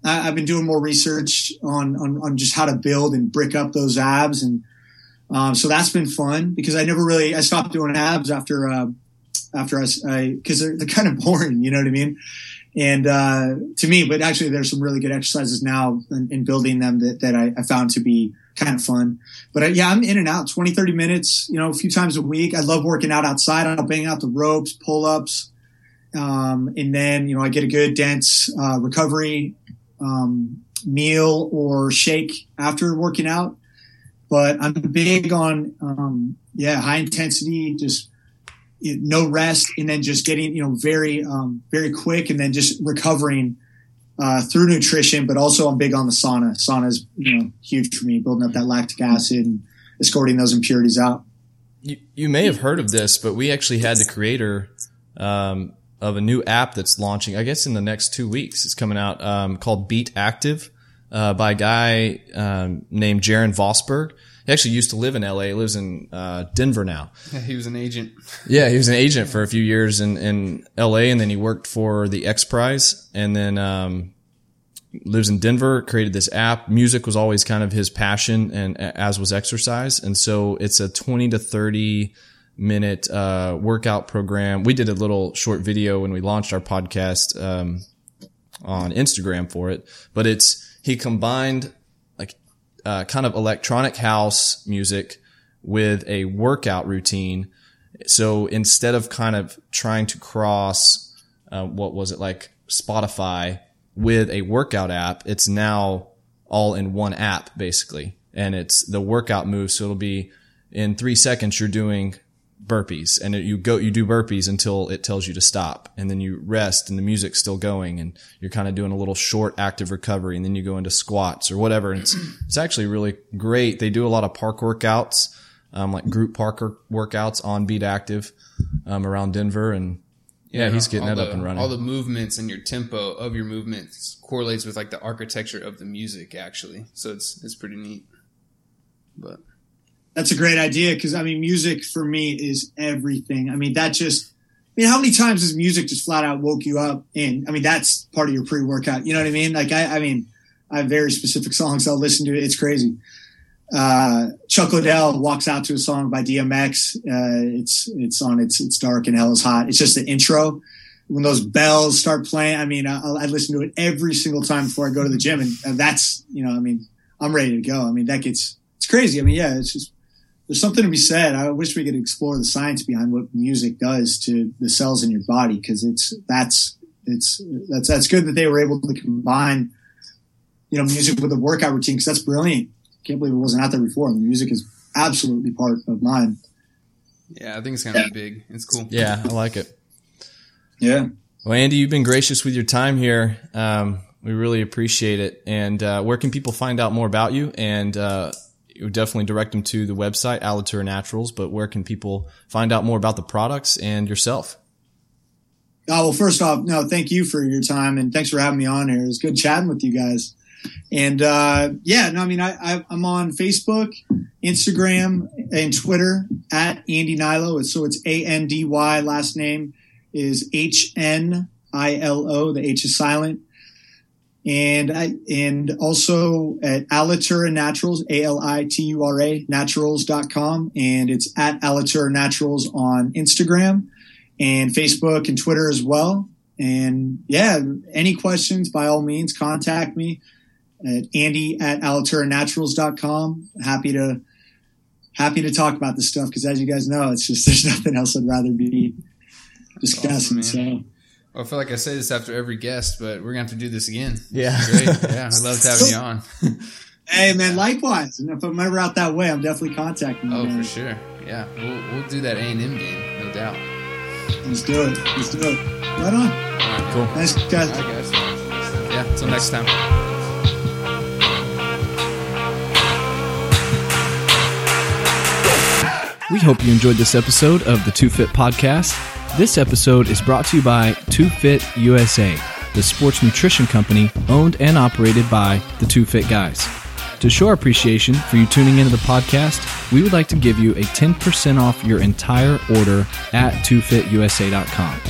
I, have been doing more research on, on on just how to build and brick up those abs and um, so that's been fun because I never really I stopped doing abs after uh, after I because they're, they're kind of [LAUGHS] boring, you know what I mean? And uh, to me, but actually, there's some really good exercises now in, in building them that, that I, I, found to be kind of fun. But uh, yeah, I'm in and out 20, 30 minutes, you know, a few times a week. I love working out outside. I'll bang out the ropes, pull ups. Um, and then, you know, I get a good dense uh, recovery um, meal or shake after working out but I'm big on, um, yeah, high intensity, just you know, no rest, and then just getting, you know, very, um, very quick, and then just recovering uh, through nutrition. But also, I'm big on the sauna. Sauna is, you know, huge for me, building up that lactic acid and escorting those impurities out. You, you may have heard of this, but we actually had the creator um, of a new app that's launching. I guess in the next two weeks, it's coming out um, called Beat Active uh, by a guy um, named Jaron Vosberg. He actually used to live in LA. He lives in uh, Denver now. Yeah, he was an agent. [LAUGHS] Yeah, he was an agent for a few years in, in LA, and then he worked for the X Prize, and then um, lives in Denver. Created this app. Music was always kind of his passion, and as was exercise. And so it's a twenty to thirty minute uh, workout program. We did a little short video when we launched our podcast um, on Instagram for it, but it's he combined like uh, kind of electronic house music with a workout routine. So instead of kind of trying to cross, uh, what was it like Spotify with a workout app, it's now all in one app basically. And it's the workout move. So it'll be in three seconds, you're doing burpees and you go, you do burpees until it tells you to stop and then you rest and the music's still going and you're kind of doing a little short active recovery and then you go into squats or whatever. And it's, it's actually really great. They do a lot of park workouts, um, like group parkour workouts on Beat Active, um, around Denver and yeah, he's getting that the, up and running. All the movements and your tempo of your movements correlates with like the architecture of the music actually. So it's, it's pretty neat. But that's a great idea because I mean, music for me is everything. I mean, that just. I mean, how many times has music just flat out woke you up? And I mean, that's part of your pre-workout. You know what I mean? Like, I, I mean, I have very specific songs I'll listen to. It's crazy. Uh, Chuck Liddell walks out to a song by DMX. Uh, it's it's on. It's it's dark and hell is hot. It's just the intro. When those bells start playing, I mean, I, I listen to it every single time before I go to the gym, and that's you know, I mean, I'm ready to go. I mean, that gets it's crazy. I mean, yeah, it's just there's something to be said. I wish we could explore the science behind what music does to the cells in your body because it's that's it's that's that's good that they were able to combine you know music with a workout routine because that's brilliant. Can't believe it wasn't out there before. I mean, music is absolutely part of mine. Yeah, I think it's gonna be big. It's cool. Yeah, I like it. Yeah. Well, Andy, you've been gracious with your time here. Um, we really appreciate it. And uh, where can people find out more about you and uh, you definitely direct them to the website, Alitura Naturals, but where can people find out more about the products and yourself? Oh, well, first off, no, thank you for your time and thanks for having me on here. It was good chatting with you guys. And, uh, yeah, no, I mean, I, am on Facebook, Instagram, and Twitter at Andy Hnilo. So it's A N D Y. Last name is H N I L O. The H is silent and I, and also at Alitura Naturals, A-L-I-T-U-R-A naturals.com. And it's at Alitura Naturals on Instagram and Facebook and Twitter as well. And yeah, any questions, by all means, contact me at Andy at AlituraNaturals.com. Happy to happy to talk about this stuff because, as you guys know, it's just [LAUGHS] there's nothing else I'd rather be discussing. Awesome, so. Well, I feel like I say this after every guest, but we're gonna have to do this again. Yeah, great. Yeah, I [LAUGHS] loved having you on. [LAUGHS] hey, man, likewise. And if I'm ever out that way, I'm definitely contacting you. Oh, for sure. Yeah, we'll we'll do that A and M game, no doubt. Let's do it. Let's do it. Right on. Right, cool. Nice guys. All right, guys. Yeah. Until next time. We hope you enjoyed this episode of the Two Fit Podcast. This episode is brought to you by Two Fit USA, the sports nutrition company owned and operated by the Two Fit Guys. To show our appreciation for you tuning into the podcast, we would like to give you a 10% off your entire order at twofitusa.com.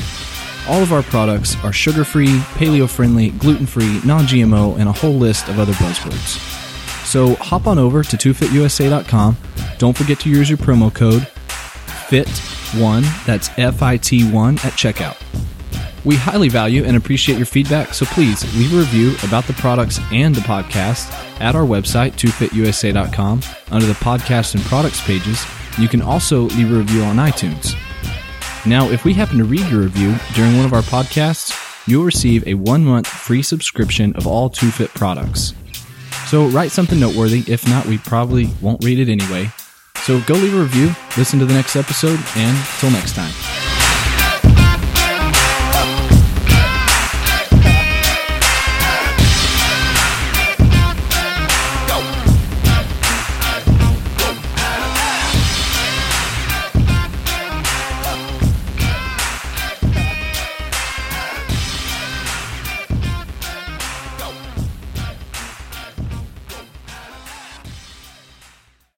All of our products are sugar free, paleo friendly, gluten free, non GMO, and a whole list of other buzzwords. So hop on over to twofitusa.com. Don't forget to use your promo code FIT1, that's F I T 1 at checkout. We highly value and appreciate your feedback, so please leave a review about the products and the podcast at our website, twofitusa.com, under the podcast and products pages. You can also leave a review on iTunes. Now, if we happen to read your review during one of our podcasts, you'll receive a one month free subscription of all Two Fit products. So write something noteworthy. If not, we probably won't read it anyway. So go leave a review, listen to the next episode, and till next time.